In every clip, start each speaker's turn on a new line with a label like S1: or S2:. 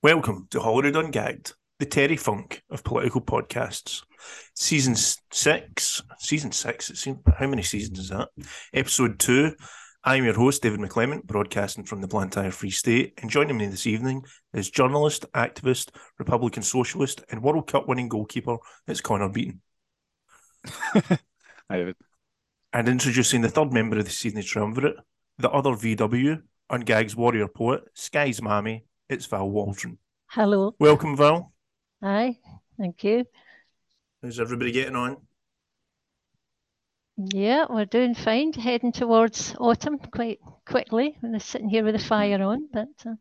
S1: Welcome to Holyrude Ungagged, the Terry Funk of political podcasts. Season six, season six, it seems, how many seasons is that? Episode two. I'm your host, David McClemont, broadcasting from the Blantyre Free State. And joining me this evening is journalist, activist, Republican socialist, and World Cup winning goalkeeper, it's Connor Beaton.
S2: Hi, David.
S1: And introducing the third member of the Sydney Triumvirate, the other VW, Ungagg's warrior poet, Sky's Mammy, it's Val Waldron.
S3: Hello.
S1: Welcome, Val.
S3: Hi. Thank you.
S1: How's everybody getting on?
S3: Yeah, we're doing fine. Heading towards autumn quite quickly. I'm sitting here with the fire on, but uh,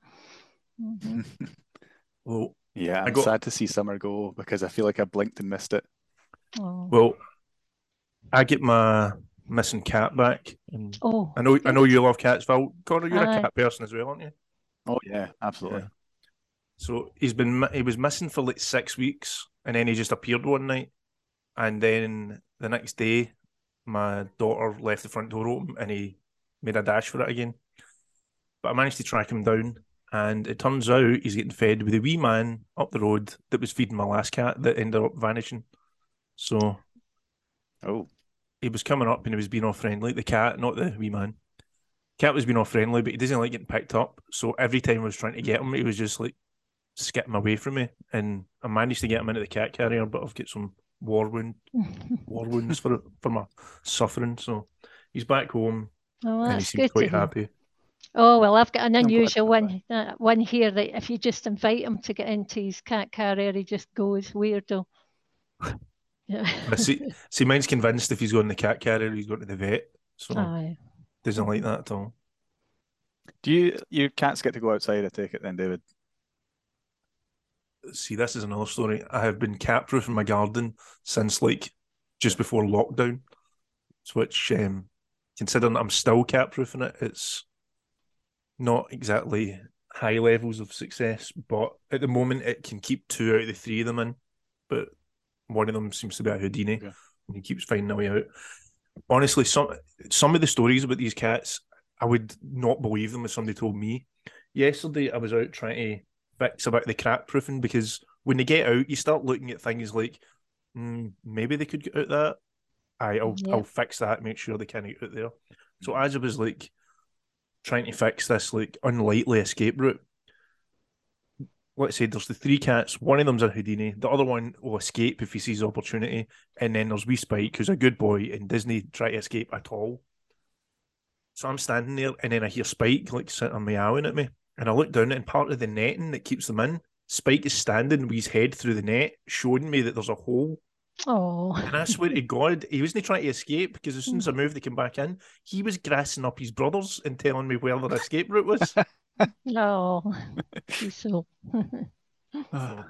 S3: mhm.
S1: Well,
S2: Yeah,
S1: I
S2: I'm
S1: got-
S2: sad to see summer go because I feel like I blinked and missed it.
S3: oh,
S1: well, I get my missing cat back, and
S3: oh,
S1: I know I know you love cats, Val. Connor, you're
S3: Aye.
S1: a cat person as well, aren't you?
S2: Oh yeah, absolutely.
S1: Yeah. So he's been he was missing for like six weeks, and then he just appeared one night, and then the next day, my daughter left the front door open, and he made a dash for it again. But I managed to track him down, and it turns out he's getting fed with a wee man up the road that was feeding my last cat that ended up vanishing. So
S2: Oh,
S1: he was coming up and he was being all friendly. The cat, not the wee man. Cat was being all friendly, but he doesn't like getting picked up. So every time I was trying to get him, he was just like skipping away from me. And I managed to get him into the cat carrier, but I've got some war wound war wounds for for my suffering. So he's back home
S3: oh,
S1: and he
S3: that's
S1: seems
S3: good
S1: quite happy.
S3: Oh well, I've got an unusual one. Uh, one here that if you just invite him to get into his cat carrier, he just goes weirdo. Yeah.
S1: See, see, mine's convinced if he's going in the cat carrier, he's going to the vet. So
S3: Aye.
S1: Doesn't like that at all.
S2: do you your cats get to go outside? I take it then, David.
S1: See, this is another story. I have been cat proof in my garden since like just before lockdown. Which um considering that I'm still cat proofing it, it's not exactly high levels of success, but at the moment it can keep two out of the three of them in. But one of them seems to be a Houdini
S2: Yeah.
S1: and he keeps finding a way out. Honestly, some some of the stories about these cats, I would not believe them if somebody told me. Yesterday I was out trying to fix about the crack proofing because when they get out, you start looking at things like mm, maybe they could get out that. I, I'll
S3: Yeah.
S1: I'll fix that, make sure they can't get out there. So as I was like trying to fix this like unlikely escape route, let's say there's the three cats. One of them's a Houdini. The other one will escape if he sees opportunity, and then there's wee Spike, who's a good boy, and Disney try to escape at all. So I'm standing there, and then I hear Spike like sitting meowing at me, and I look down, and part of the netting that keeps them in, Spike is standing with his head through the net, showing me that there's a hole.
S3: Oh.
S1: And I swear to God, he wasn't trying to escape because as soon as I hmm. moved, they came back in. He was grassing up his brothers and telling me where their escape route was.
S3: No. So.
S2: Ah,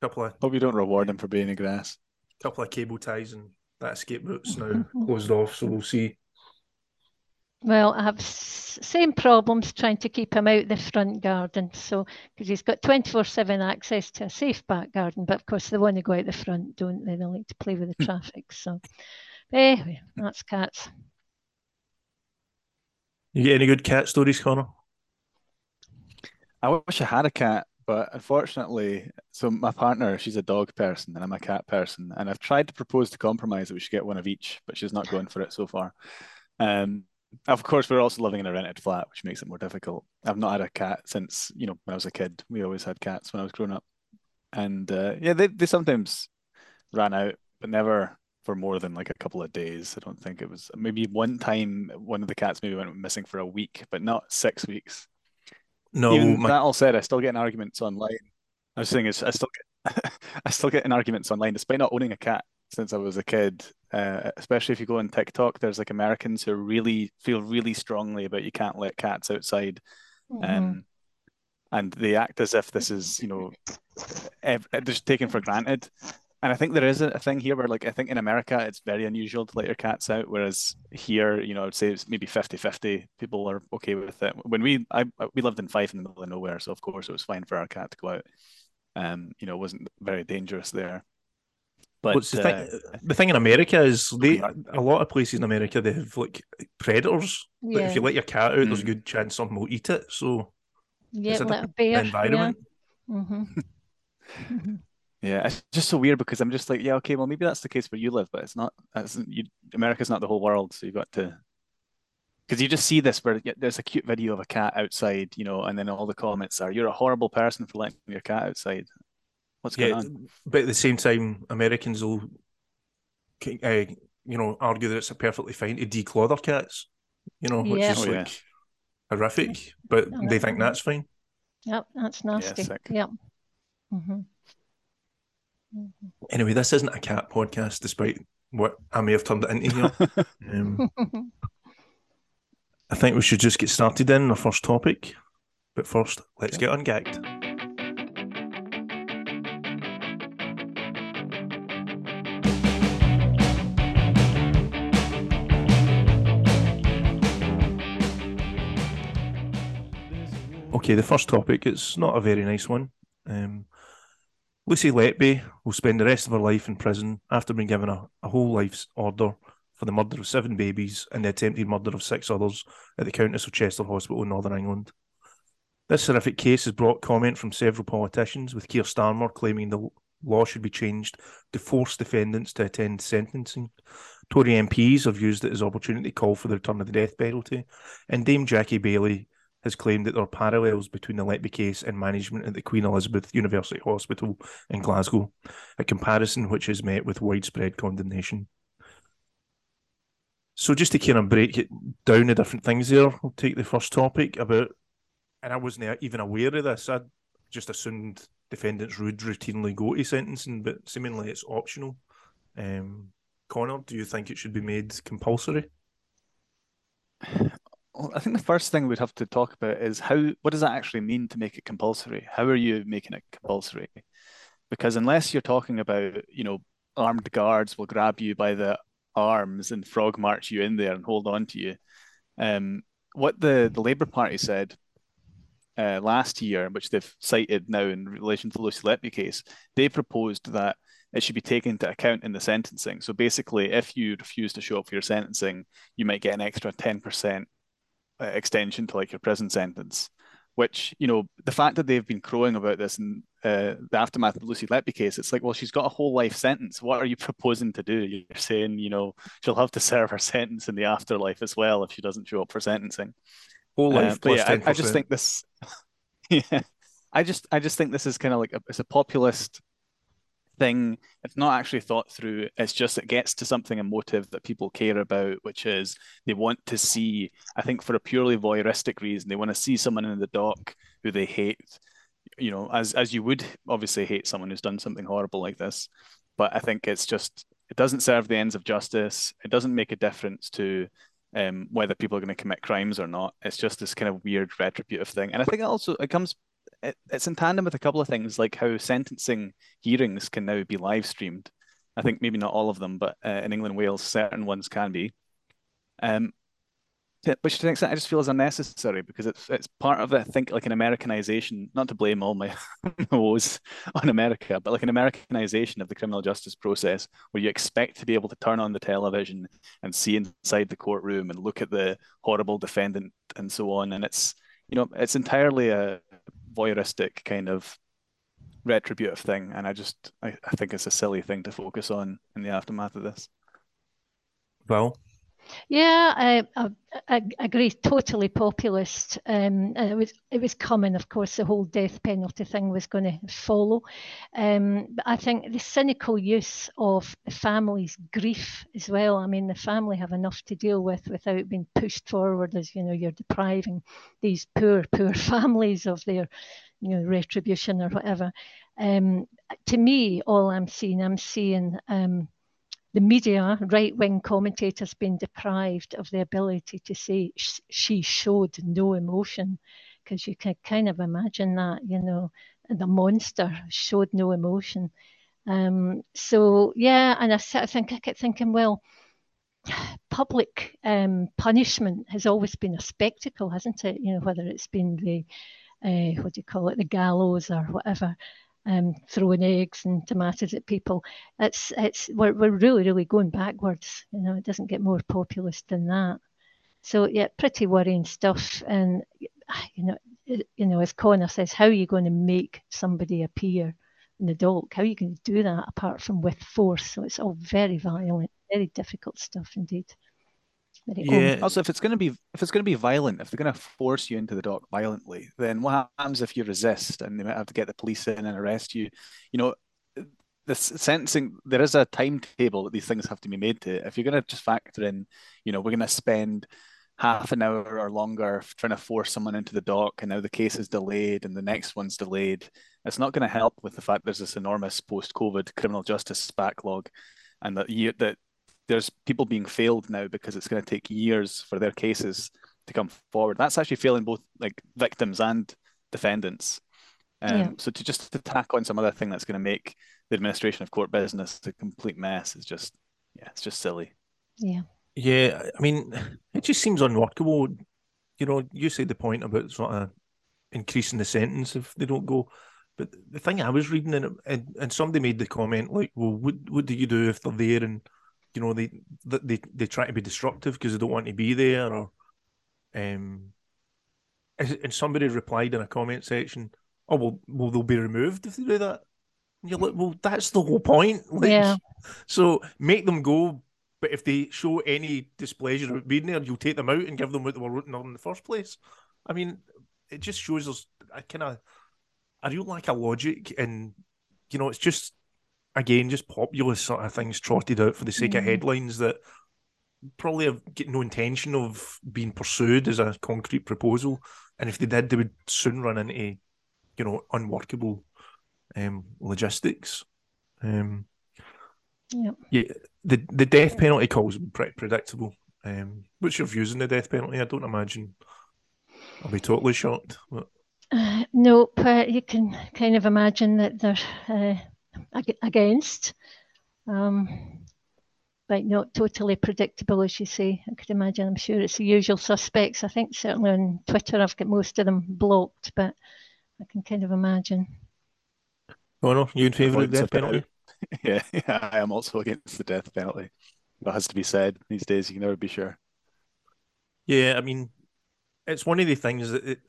S1: couple of
S2: Hope you don't reward him for being a grass.
S1: couple of cable ties and that escape route's now closed off. So we'll see.
S3: Well, I have s- same problems trying to keep him out the front garden. So, because he's got 24/7 access to a safe back garden, but of course they want to go out the front, don't they? They like to play with the traffic. So, anyway, that's cats.
S1: You get any good cat stories, Connor?
S2: I wish I had a cat, but unfortunately, so my partner, she's a dog person and I'm a cat person, and I've tried to propose to compromise that we should get one of each, but she's not going for it so far. Um, of course, we're also living in a rented flat, which makes it more difficult. I've not had a cat since, you know, when I was a kid. We always had cats when I was growing up. And uh, yeah, they, they sometimes ran out, but never for more than like a couple of days. I don't think it was maybe one time one of the cats maybe went missing for a week, but not six weeks.
S1: No,
S2: Even
S1: my,
S2: that all said, I still get in arguments online. I was saying is I still get I still get in arguments online despite not owning a cat since I was a kid. Uh, especially if you go on TikTok, there's like Americans who really feel really strongly about you can't let cats outside,
S3: Mhm.
S2: um, and they act as if this is you know ev- just taken for granted. And I think there is a a thing here where, like, I think in America it's very unusual to let your cats out, whereas here, you know, I would say it's maybe 50-50. People are okay with it. When we I we lived in Fife in the middle of nowhere, so of course it was fine for our cat to go out. Um, you know, it wasn't very dangerous there. But
S1: what's the
S2: uh,
S1: thing? The thing in America is they a lot of places in America they have like predators. But
S3: Yeah.
S1: if you let your cat out, there's a
S2: Mm.
S1: good chance something will eat it. So
S3: Yeah,
S1: it's a
S3: little
S1: different
S3: bear. Yeah.
S1: environment.
S2: Yeah, it's just so weird because I'm just like, yeah, okay, well, maybe that's the case where you live, but it's not. That's, you, America's not the whole world, so you've got to. Because you just see this where there's a cute video of a cat outside, you know, and then all the comments are, "You're a horrible person for letting your cat outside." What's going
S1: Yeah,
S2: on?
S1: but at the same time, Americans will, uh, you know, argue that it's perfectly fine to declaw their cats. You know, which
S3: Yeah.
S1: is
S2: Oh, yeah.
S1: like horrific, but
S3: Yeah.
S1: they think that's fine.
S3: Yep, that's nasty.
S2: sick.
S3: Yep. hmm
S1: Anyway, this isn't a cat podcast, despite what I may have turned it into here. um, I think we should just get started in our first topic. But first, let's get ungagged. Okay, the first topic it's not a very nice one. Um, Lucy Letby will spend the rest of her life in prison after being given a, a whole life's order for the murder of seven babies and the attempted murder of six others at the Countess of Chester Hospital in Northern England. This horrific case has brought comment from several politicians, with Keir Starmer claiming the law should be changed to force defendants to attend sentencing. Tory MPs have used it as opportunity to call for the return of the death penalty, and Dame Jackie Baillie has claimed that there are parallels between the Letby case and management at the Queen Elizabeth University Hospital in Glasgow, a comparison which has met with widespread condemnation. So, just to kind of break it down the different things there, I'll take the first topic about, and I wasn't even aware of this. I just assumed defendants would routinely go to sentencing, but seemingly it's optional. Um, Connor, do you think it should be made compulsory?
S2: I think the first thing we'd have to talk about is how what does that actually mean to make it compulsory? How are you making it compulsory? Because unless you're talking about, you know, armed guards will grab you by the arms and frog march you in there and hold on to you. Um, what the, the Labour Party said uh, last year, which they've cited now in relation to the Lucy Letby case, they proposed that it should be taken into account in the sentencing. So basically, if you refuse to show up for your sentencing, you might get an extra 10% uh, extension to like your prison sentence. Which, you know, the fact that they've been crowing about this in uh, the aftermath of the Lucy Letby case, it's like, well, she's got a whole life sentence. What are you proposing to do? You're saying, you know, she'll have to serve her sentence in the afterlife as well if she doesn't show up for sentencing.
S1: Whole
S2: Uh,
S1: life plus
S2: yeah, I, I just think this. yeah, I just I just think this is kind of like a, it's a populist thing. It's not actually thought through. It's just it gets to something emotive that people care about, which is they want to see. I think for a purely voyeuristic reason, they want to see someone in the dock who they hate. You know, as as you would obviously hate someone who's done something horrible like this. But I think it's just it doesn't serve the ends of justice. It doesn't make a difference to um, whether people are going to commit crimes or not. It's just this kind of weird retributive thing. And I think it also it comes it, it's in tandem with a couple of things like how sentencing hearings can now be live streamed. I think maybe not all of them, but uh, in England, Wales, certain ones can be. Um, which to an extent I just feel is unnecessary because it's it's part of I think like an Americanization, not to blame all my woes on America, but like an Americanization of the criminal justice process where you expect to be able to turn on the television and see inside the courtroom and look at the horrible defendant and so on. And it's you know it's entirely a voyeuristic kind of retributive thing, and I just I, I think it's a silly thing to focus on in the aftermath of this.
S1: Val.
S3: Yeah, I, I, I agree. Totally populist. Um, it was it was coming. Of course, the whole death penalty thing was going to follow. Um, but I think the cynical use of the family's grief as well. I mean, the family have enough to deal with without being pushed forward. As you know, you're depriving these poor poor families of their, you know, retribution or whatever. Um, to me, all I'm seeing, I'm seeing. Um, the media, right wing commentators, being deprived of the ability to say sh- she showed no emotion, because you can kind of imagine that, you know, the monster showed no emotion. Um, so yeah, and I, I think I kept thinking, well, public um, punishment has always been a spectacle, hasn't it? You know, whether it's been the uh, what do you call it, the gallows or whatever um, throwing eggs and tomatoes at people. It's it's we're we're really really going backwards. You know, it doesn't get more populist than that. So yeah, pretty worrying stuff. And you know, you know, as Connor says, how are you going to make somebody appear the dock? How are you going to do that apart from with force? So it's all very violent, very difficult stuff indeed.
S2: Yeah. Also, if it's going to be if it's going to be violent, if they're going to force you into the dock violently, then what happens if you resist and they might have to get the police in and arrest you? You know, the sentencing there is a timetable that these things have to be made to. If you're going to just factor in, you know, we're going to spend half an hour or longer trying to force someone into the dock and now the case is delayed and the next one's delayed it's not going to help with the fact there's this enormous post-covid criminal justice backlog and that you, that there's people being failed now because it's going to take years for their cases to come forward that's actually failing both like victims and defendants um, yeah. so to just to tack on some other thing that's going to make the administration of court business a complete mess is just yeah it's just silly
S3: yeah
S1: yeah, I mean, it just seems unworkable. You know, you say the point about sort of increasing the sentence if they don't go. But the thing I was reading, and, and, and somebody made the comment like, "Well, what what do you do if they're there and you know they they they try to be disruptive because they don't want to be there?" Or, um, and somebody replied in a comment section, "Oh well, well they'll be removed if they do that." And you're like, "Well, that's the whole point." Like,
S3: yeah.
S1: So make them go, but if they show any displeasure about being there, you'll take them out and give them what they were rooting on in the first place. I mean, it just shows us a kind of a real lack of logic, and you know, it's just again just populist sort of things trotted out for the sake mm. of headlines that probably have get no intention of being pursued as a concrete proposal. And if they did, they would soon run into, you know, unworkable um, logistics. Um,
S3: yeah.
S1: Yeah. The the death penalty calls pretty predictable. Um, what's your views on the death penalty? I don't imagine I'll be totally shocked. But...
S3: Uh, nope. Uh, you can kind of imagine that they're uh, against. Um, but not totally predictable, as you say. I could imagine. I'm sure it's the usual suspects. I think certainly on Twitter, I've got most of them blocked, but I can kind of imagine.
S1: Oh no, you in favour of the death penalty?
S2: yeah, yeah, I am also against the death penalty. That has to be said these days. You can never be sure.
S1: Yeah, I mean, it's one of the things that it,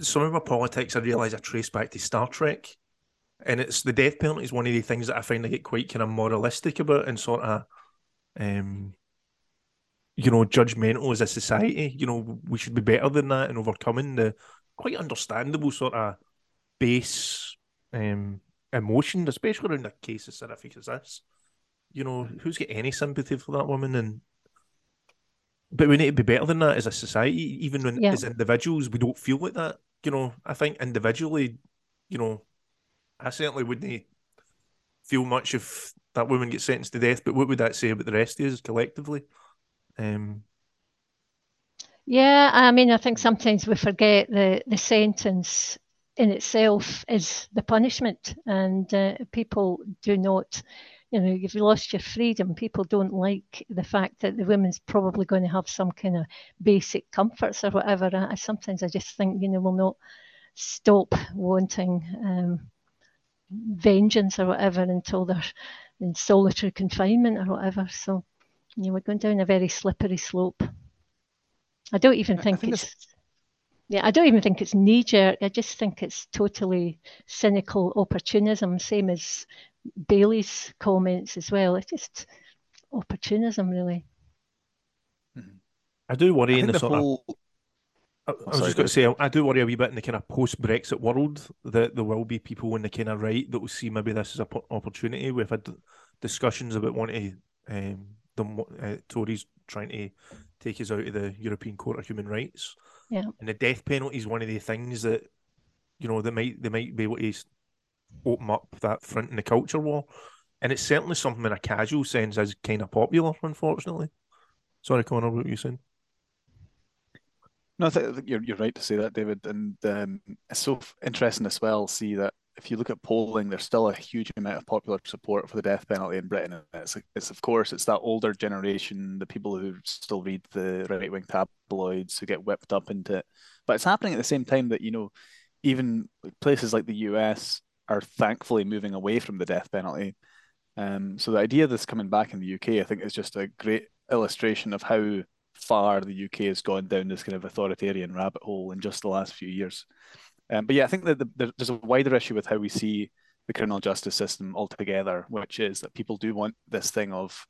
S1: some of my politics I realise I trace back to Star Trek, and it's the death penalty is one of the things that I find I get quite kind of moralistic about and sort of, um, you know, judgmental as a society. You know, we should be better than that and overcoming the quite understandable sort of base um, emotion, especially around a case as horrific as this. You know, who's got any sympathy for that woman? And but we need to be better than that as a society. Even when yeah. as individuals, we don't feel like that. You know, I think individually, you know, I certainly wouldn't feel much if that woman gets sentenced to death. But what would that say about the rest of us collectively? Um,
S3: yeah, I mean, I think sometimes we forget the the sentence in itself is the punishment, and uh, people do not. You know, you've lost your freedom. People don't like the fact that the woman's probably going to have some kind of basic comforts or whatever. I, sometimes I just think, you know, we'll not stop wanting um, vengeance or whatever until they're in solitary confinement or whatever. So, you know, we're going down a very slippery slope. I don't even think, think it's yeah, I don't even think it's knee jerk. I just think it's totally cynical opportunism, same as Baillie's comments as well. It's just opportunism, really.
S1: Mm-hmm. I do worry I in the, the sort whole... of. I, I was Sorry, just going to say, I do worry a wee bit in the kind of post Brexit world that there will be people in the kind of right that will see maybe this as an opportunity. We've had discussions about wanting um, the uh, Tories trying to take us out of the European Court of Human Rights.
S3: Yeah.
S1: And the death penalty is one of the things that, you know, they might they might be able to open up that front in the culture war. And it's certainly something in a casual sense is kind of popular, unfortunately. Sorry, Connor, what were you saying?
S2: No, I think you're you're right to say that, David. And um, it's so interesting as well. See that if you look at polling, there's still a huge amount of popular support for the death penalty in Britain. It's, it's of course, it's that older generation, the people who still read the right wing tabloids who get whipped up into it. But it's happening at the same time that, you know, even places like the US are thankfully moving away from the death penalty. Um, so the idea of this coming back in the UK, I think, is just a great illustration of how far the UK has gone down this kind of authoritarian rabbit hole in just the last few years. Um, but yeah, I think that the, there's a wider issue with how we see the criminal justice system altogether, which is that people do want this thing of,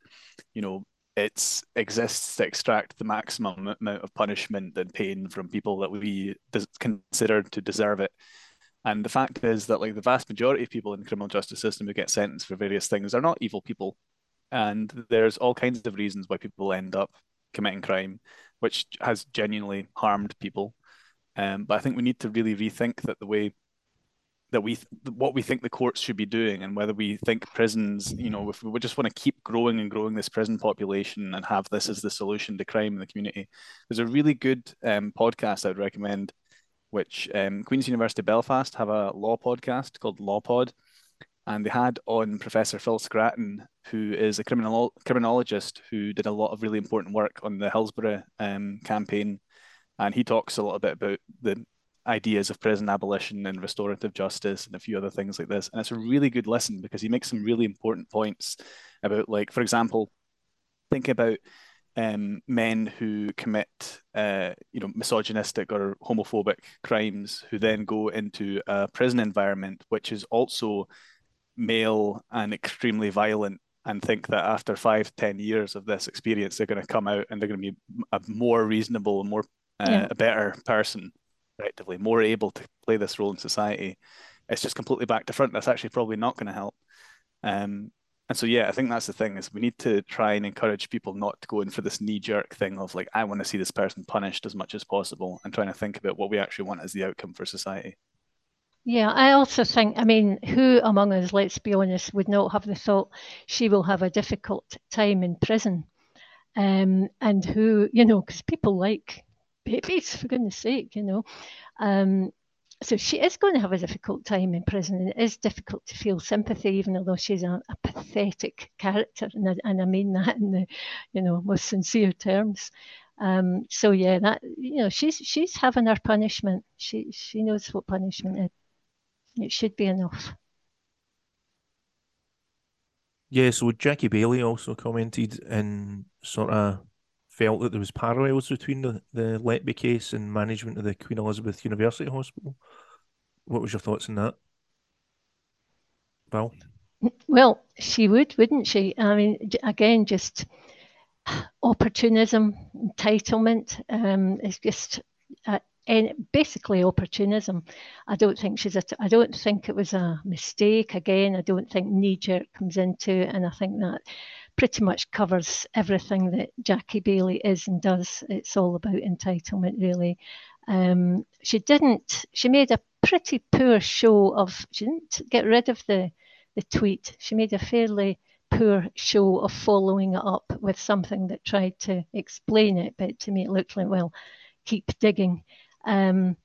S2: you know, it exists to extract the maximum amount of punishment and pain from people that we consider to deserve it. And the fact is that like the vast majority of people in the criminal justice system who get sentenced for various things are not evil people. And there's all kinds of reasons why people end up committing crime, which has genuinely harmed people. Um, but I think we need to really rethink that the way that we what we think the courts should be doing and whether we think prisons you know if we just want to keep growing and growing this prison population and have this as the solution to crime in the community there's a really good um, podcast i'd recommend which um, queen's university belfast have a law podcast called law pod and they had on professor phil scraton who is a criminal criminologist who did a lot of really important work on the hillsborough um, campaign and he talks a little bit about the ideas of prison abolition and restorative justice and a few other things like this. And it's a really good listen because he makes some really important points about, like, for example, think about um, men who commit, uh, you know, misogynistic or homophobic crimes, who then go into a prison environment which is also male and extremely violent, and think that after five, ten years of this experience, they're going to come out and they're going to be a more reasonable, and more uh, yeah. a better person effectively, more able to play this role in society, it's just completely back to front. That's actually probably not going to help. Um, and so, yeah, I think that's the thing is we need to try and encourage people not to go in for this knee jerk thing of like, I want to see this person punished as much as possible and trying to think about what we actually want as the outcome for society.
S3: Yeah, I also think, I mean, who among us, let's be honest, would not have the thought she will have a difficult time in prison? Um, and who, you know, because people like babies, for goodness sake, you know. Um, so she is going to have a difficult time in prison, and it is difficult to feel sympathy, even although she's a, a pathetic character, and I, and I, mean that in the, you know, most sincere terms. Um, so yeah, that you know, she's she's having her punishment. She she knows what punishment is. It should be enough.
S1: Yeah, so Jackie Baillie also commented and sort of felt that there was parallels between the, the Letby case and management of the Queen Elizabeth University Hospital. What was your thoughts on that? Val?
S3: Well, she would, wouldn't she? I mean, again, just opportunism, entitlement. Um, it's just uh, and basically opportunism. I don't think she's a. I don't think it was a mistake. Again, I don't think knee jerk comes into it, and I think that pretty much covers everything that Jackie Baillie is and does. It's all about entitlement, really. Um, she didn't. She made a pretty poor show of. She didn't get rid of the the tweet. She made a fairly poor show of following it up with something that tried to explain it, but to me it looked like well, keep digging. Um,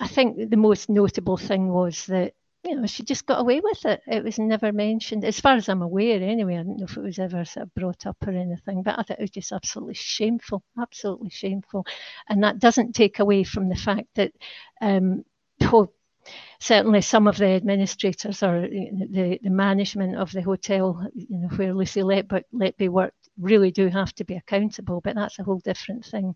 S3: I think the most notable thing was that you know, she just got away with it. It was never mentioned, as far as I'm aware, anyway. I don't know if it was ever sort of brought up or anything, but I thought it was just absolutely shameful, absolutely shameful. And that doesn't take away from the fact that, um, oh, certainly some of the administrators or the, the management of the hotel, you know, where Lucy Letby worked, really do have to be accountable, but that's a whole different thing.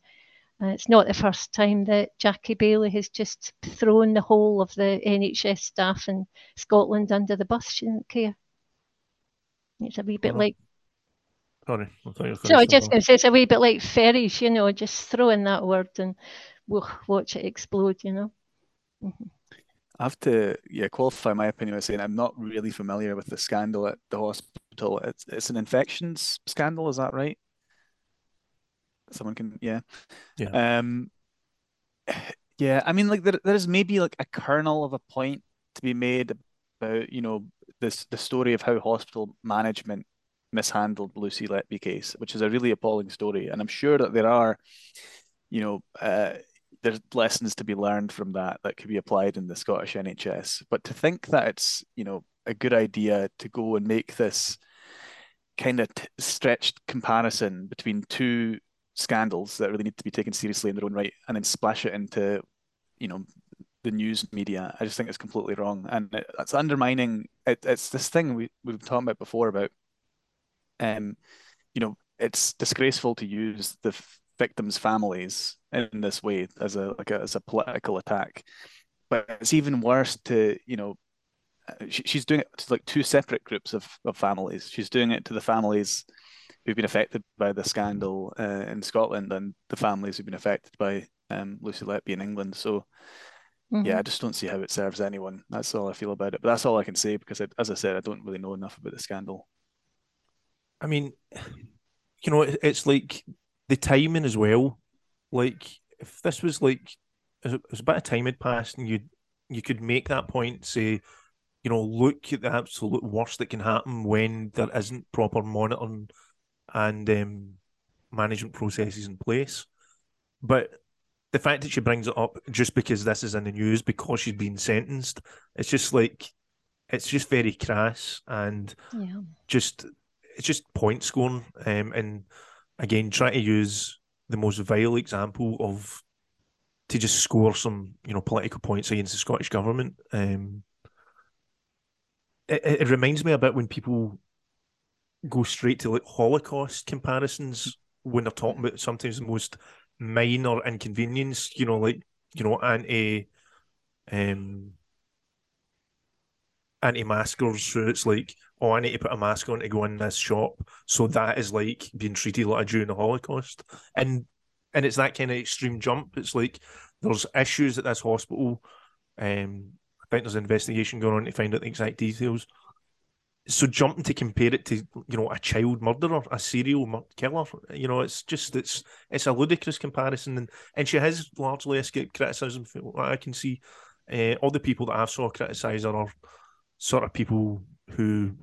S3: Uh, it's not the first time that Jackie Baillie has just thrown the whole of the NHS staff in Scotland under the bus. She didn't care. It's a wee bit oh. like.
S1: Sorry,
S3: I so I just going to say it's a wee bit like ferries, you know, just throw in that word and we'll watch it explode, you know. Mm-hmm.
S2: I have to yeah qualify my opinion by saying I'm not really familiar with the scandal at the hospital. It's it's an infections scandal, is that right? Someone can yeah.
S1: Yeah.
S2: Um yeah i mean like there, there's maybe like a kernel of a point to be made about you know this the story of how hospital management mishandled lucy letby case which is a really appalling story. And i'm sure that there are you know uh, there's lessons to be learned from that that could be applied in the scottish nhs but to think that it's you know a good idea to go and make this kind of t- stretched comparison between two scandals that really need to be taken seriously in their own right and then splash it into you know the news media i just think it's completely wrong and it, it's undermining it, it's this thing we, we've talking about before about um you know it's disgraceful to use the victims' families in this way as a like a, as a political attack. But it's even worse to you know uh, she, she's doing it to like two separate groups of, of families. She's doing it to the families who've been affected by the scandal uh, in Scotland and the families who've been affected by um, Lucy Letby in England. So, mm-hmm. yeah, I just don't see how it serves anyone. That's all I feel about it. But that's all I can say because, it, as I said, I don't really know enough about the scandal.
S1: I mean, you know, it's like the timing as well. Like, if this was like, it was a bit of time had passed and you you could make that point, say, you know, look at the absolute worst that can happen when there isn't proper monitoring and um, management processes in place. But the fact that she brings it up just because this is in the news because she's been sentenced, it's just like it's just very crass and yeah. just it's just point scoring. Um, and again, trying to use the most vile example of to just score some you know political points against the Scottish government. Um, it, it reminds me a bit when people go straight to like Holocaust comparisons when they're talking about sometimes the most minor inconvenience, you know, like you know, anti um anti-maskers so it's like oh I need to put a mask on to go in this shop. So that is like being treated like a Jew in the Holocaust. And and it's that kind of extreme jump. It's like there's issues at this hospital. Um I think there's an investigation going on to find out the exact details so jumping to compare it to you know a child murderer, a serial killer, you know, it's just it's it's a ludicrous comparison, and and she has largely escaped criticism. I can see uh, all the people that I've saw criticise her are sort of people who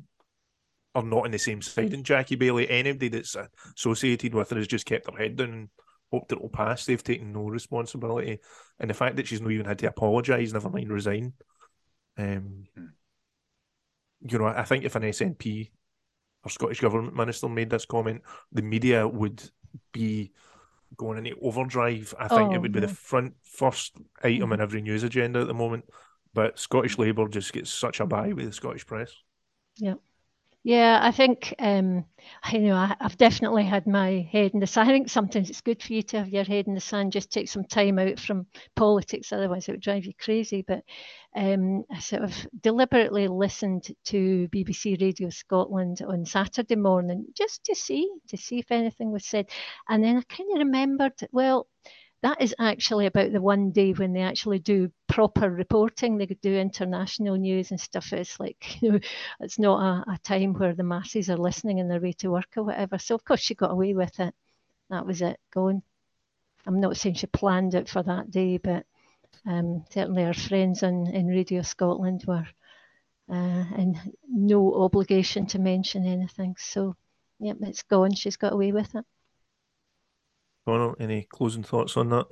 S1: are not in the same side. And Jackie Baillie, anybody that's associated with her has just kept her head down and hoped it will pass. They've taken no responsibility, and the fact that she's not even had to apologise, never mind resign. Um, hmm you know, I think if an SNP or Scottish Government minister made this comment, the media would be going into overdrive. I think oh, it would be the front first item in mm-hmm. every news agenda at the moment. But Scottish Labour just gets such a buy with the Scottish press.
S3: Yeah. Yeah, I think um, you know I, have definitely had my head in the sand. I think sometimes it's good for you to have your head in the sand, just take some time out from politics. Otherwise, it would drive you crazy. But um, I sort of deliberately listened to BBC Radio Scotland on Saturday morning just to see to see if anything was said, and then I kind of remembered. Well, that is actually about the one day when they actually do proper reporting. They could do international news and stuff. It's like, you know, it's not a, a time where the masses are listening in their way to work or whatever. So, of course, she got away with it. That was it, going. I'm not saying she planned it for that day, but um, certainly our friends in Radio Scotland were uh, in no obligation to mention anything. So, yep, it's gone. She's got away with it.
S1: Donald, any closing thoughts on that?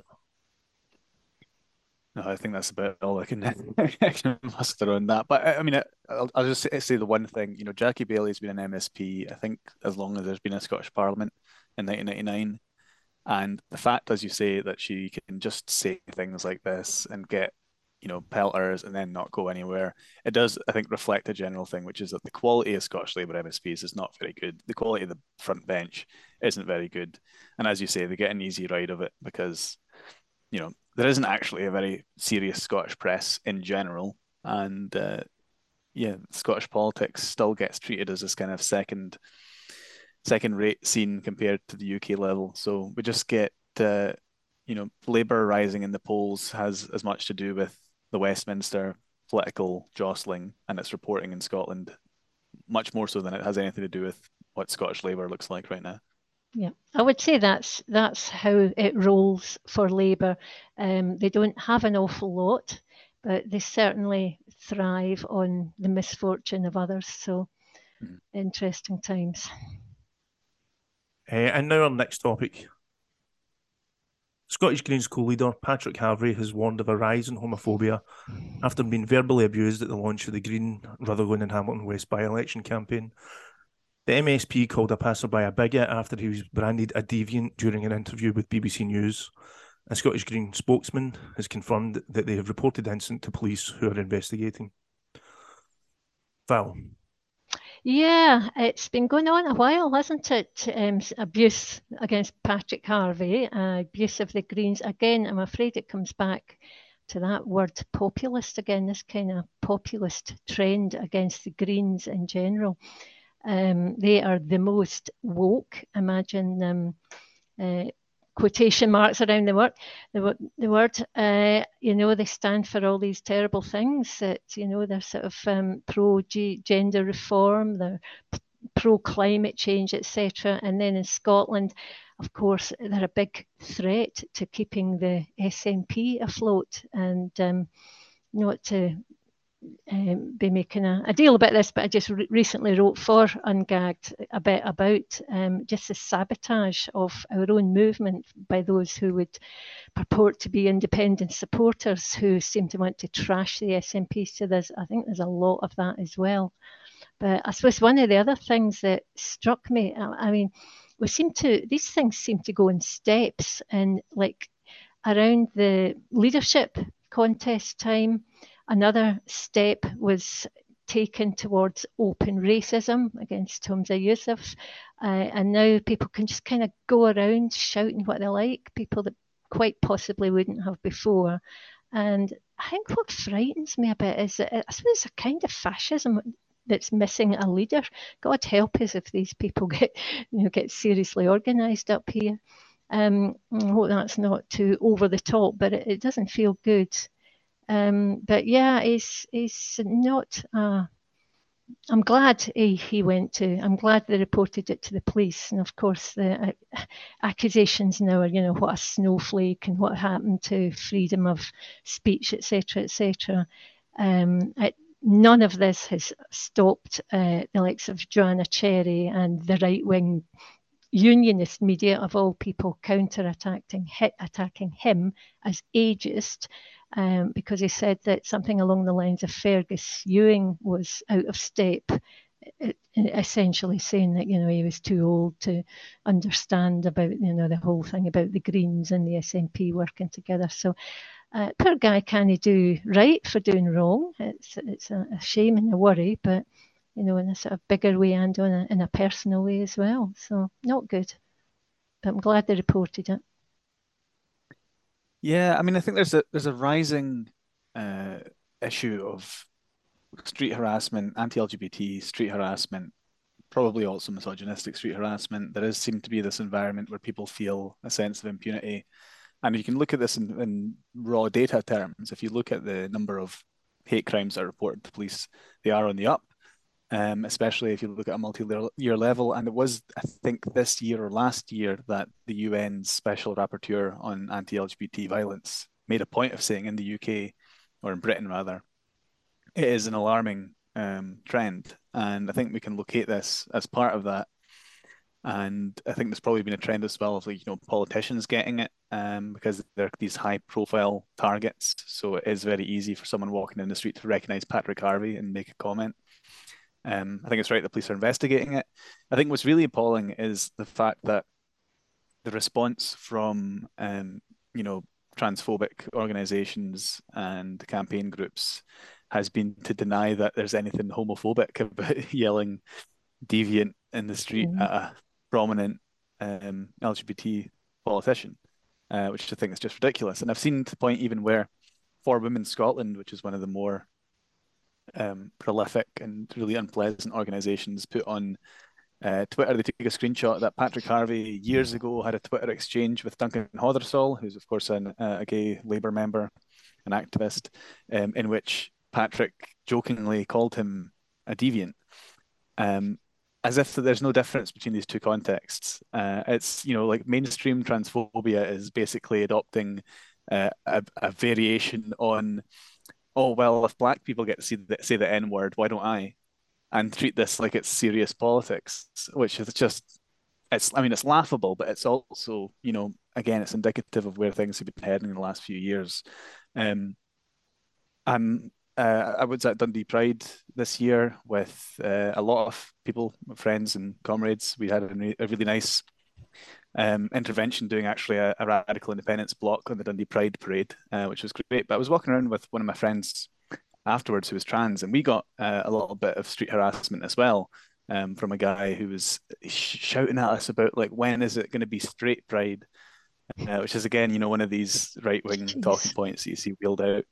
S2: No, I think that's about all I can, I can muster on that. But I mean, I'll, I'll just say the one thing. You know, Jackie Baillie's been an MSP, I think, as long as there's been a Scottish Parliament in 1999. And the fact, as you say, that she can just say things like this and get you know, pelters and then not go anywhere. It does, I think, reflect a general thing, which is that the quality of Scottish Labour MSPs is not very good. The quality of the front bench isn't very good. And as you say, they get an easy ride of it because, you know, there isn't actually a very serious Scottish press in general. And uh, yeah, Scottish politics still gets treated as this kind of second second rate scene compared to the UK level. So we just get uh, you know, Labour rising in the polls has as much to do with the Westminster political jostling and its reporting in Scotland, much more so than it has anything to do with what Scottish Labour looks like right now.
S3: Yeah, I would say that's that's how it rolls for Labour. Um, they don't have an awful lot, but they certainly thrive on the misfortune of others. So, mm. interesting times.
S1: Uh, and now our next topic. Scottish Greens co leader Patrick Harvie has warned of a rise in homophobia after being verbally abused at the launch of the Green Rutherglen and Hamilton West by election campaign. The MSP called a passerby a bigot after he was branded a deviant during an interview with BBC News. A Scottish Green spokesman has confirmed that they have reported the incident to police who are investigating. Val.
S3: Yeah, it's been going on a while, hasn't it? Um, abuse against Patrick Harvie, uh, abuse of the Greens. Again, I'm afraid it comes back to that word populist again, this kind of populist trend against the Greens in general. Um, they are the most woke. Imagine um, uh, quotation marks around the word. The, the word, uh, you know, they stand for all these terrible things. That you know, they're sort of um, pro gender reform, they're pro climate change, etc. And then in Scotland, of course, they're a big threat to keeping the SNP afloat and um, not to um, be making a, a, deal about this, but I just re- recently wrote for Ungagged a bit about um, just the sabotage of our own movement by those who would purport to be independent supporters who seem to want to trash the SNP. So there's, I think there's a lot of that as well. But I suppose one of the other things that struck me, I, I mean, we seem to these things seem to go in steps and like around the leadership contest time another step was taken towards open racism against Humza Yousaf. Uh, and now people can just kind of go around shouting what they like, people that quite possibly wouldn't have before. And I think what frightens me a bit is that I suppose it's a kind of fascism that's missing a leader. God help us if these people get, you know, get seriously organised up here. Um, I hope that's not too over the top, but it, it doesn't feel good. Um, but yeah, he's he's not. Uh, I'm glad he, he went to. I'm glad they reported it to the police, and of course the uh, accusations now are, you know, what a snowflake and what happened to freedom of speech, etc., etc. Um, none of this has stopped uh, the likes of Joanna Cherry and the right wing unionist media of all people counter attacking attacking him as ageist um, because he said that something along the lines of Fergus Ewing was out of step, essentially saying that you know he was too old to understand about you know the whole thing about the Greens and the SNP working together. So. Uh, poor guy can he do right for doing wrong? It's it's a, a shame and a worry, but you know, in a sort of bigger way and in a, in a personal way as well. So not good. But I'm glad they reported it.
S2: Yeah, I mean, I think there's a there's a rising uh, issue of street harassment, anti-LGBT street harassment, probably also misogynistic street harassment. There does seem to be this environment where people feel a sense of impunity, and you can look at this in, in raw data terms. If you look at the number of hate crimes that are reported to police, they are on the up um, especially if you look at a multi-year level. And it was, I think, this year or last year that the UN's special rapporteur on anti-LGBT violence made a point of saying in the UK, or in Britain rather, it is an alarming um, trend. And I think we can locate this as part of that. And I think there's probably been a trend as well of like, you know, politicians getting it um, because they're these high profile targets. So it is very easy for someone walking in the street to recognize Patrick Harvie and make a comment. Um, I think it's right the police are investigating it. I think what's really appalling is the fact that the response from um, you know transphobic organizations and campaign groups has been to deny that there's anything homophobic about yelling deviant in the street mm. at a prominent um, LGBT politician, uh, which I think is just ridiculous. And I've seen to the point even where for Women Scotland, which is one of the more um, prolific and really unpleasant organisations put on uh, Twitter. They took a screenshot that Patrick Harvie years ago had a Twitter exchange with Duncan Hothersall, who's of course an, uh, a gay Labour member, an activist, um, in which Patrick jokingly called him a deviant. Um, as if there's no difference between these two contexts. Uh, it's you know like mainstream transphobia is basically adopting uh, a, a variation on oh well, if black people get to see the, say the N word, why don't I? And treat this like it's serious politics, which is just it's I mean it's laughable, but it's also you know again it's indicative of where things have been heading in the last few years. Um, I'm uh, I was at Dundee Pride this year with uh, a lot of people, friends and comrades. We had a, a really nice um, intervention doing actually a, a, radical independence block on the Dundee Pride parade, uh, which was great. But I was walking around with one of my friends afterwards who was trans, and we got uh, a little bit of street harassment as well. um, from a guy who was shouting at us about like when is it going to be straight pride, uh, which is again, you know, one of these right wing talking points that you see wheeled out.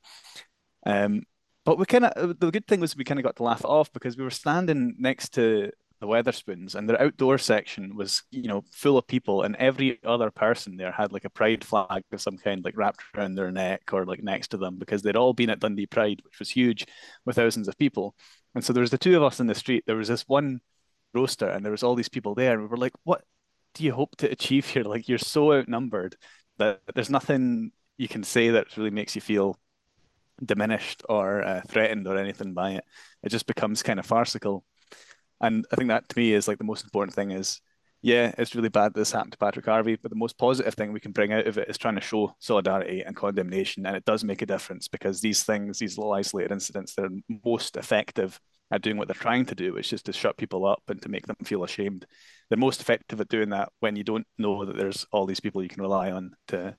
S2: Um, but we kind of the good thing was we kind of got to laugh it off because we were standing next to the Wetherspoons, and their outdoor section was, you know, full of people, and every other person there had like a pride flag of some kind, like wrapped around their neck or like next to them, because they'd all been at Dundee Pride, which was huge, with thousands of people. And so there was the two of us in the street. There was this one roaster, and there was all these people there, and we were like, "What do you hope to achieve here? Like you're so outnumbered that there's nothing you can say that really makes you feel diminished or uh, threatened or anything by it. It just becomes kind of farcical." And I think that to me is like the most important thing is, yeah, it's really bad this happened to Patrick Harvie, but the most positive thing we can bring out of it is trying to show solidarity and condemnation. And it does make a difference because these things, these little isolated incidents, they're most effective at doing what they're trying to do, which is to shut people up and to make them feel ashamed. They're most effective at doing that when you don't know that there's all these people you can rely on to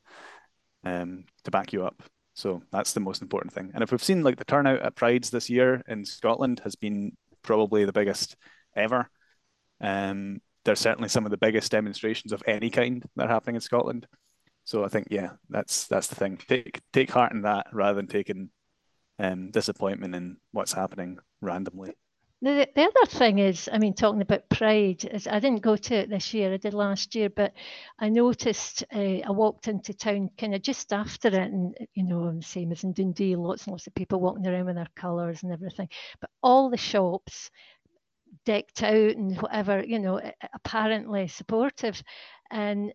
S2: um, to back you up. So that's the most important thing. And if we've seen like the turnout at Prides this year in Scotland has been probably the biggest ever. Um, they're certainly some of the biggest demonstrations of any kind that are happening in Scotland. So I think, yeah, that's that's the thing. Take take heart in that rather than taking um, disappointment in what's happening randomly.
S3: The, the other thing is, I mean, talking about pride, is I didn't go to it this year, I did last year, but I noticed uh, I walked into town kind of just after it, and you know, i'm same as in Dundee, lots and lots of people walking around with their colours and everything, but all the shops decked out and whatever, you know, apparently supportive. And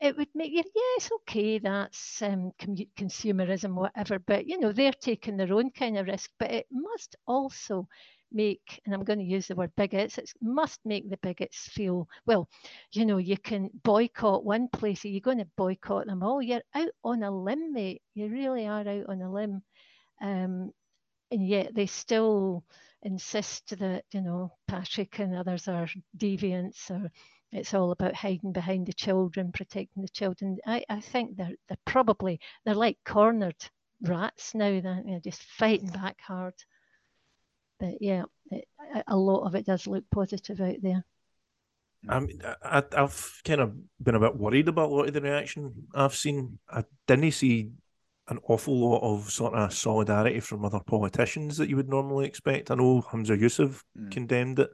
S3: it would make you, yeah, it's okay, that's um, consumerism, whatever, but you know, they're taking their own kind of risk, but it must also make, and I'm going to use the word bigots, it must make the bigots feel, well, you know, you can boycott one place, are you going to boycott them all? You're out on a limb, mate. You really are out on a limb. Um, and yet they still insist that you know Patrick and others are deviants or it's all about hiding behind the children, protecting the children. I, I think they're they're probably they're like cornered rats now. Know, just fighting back hard. But yeah, it, a lot of it does look positive out there.
S1: I mean, I, I've kind of been a bit worried about a lot of the reaction I've seen. I didn't see an awful lot of sort of solidarity from other politicians that you would normally expect. I know Hamza Yousaf mm. condemned it.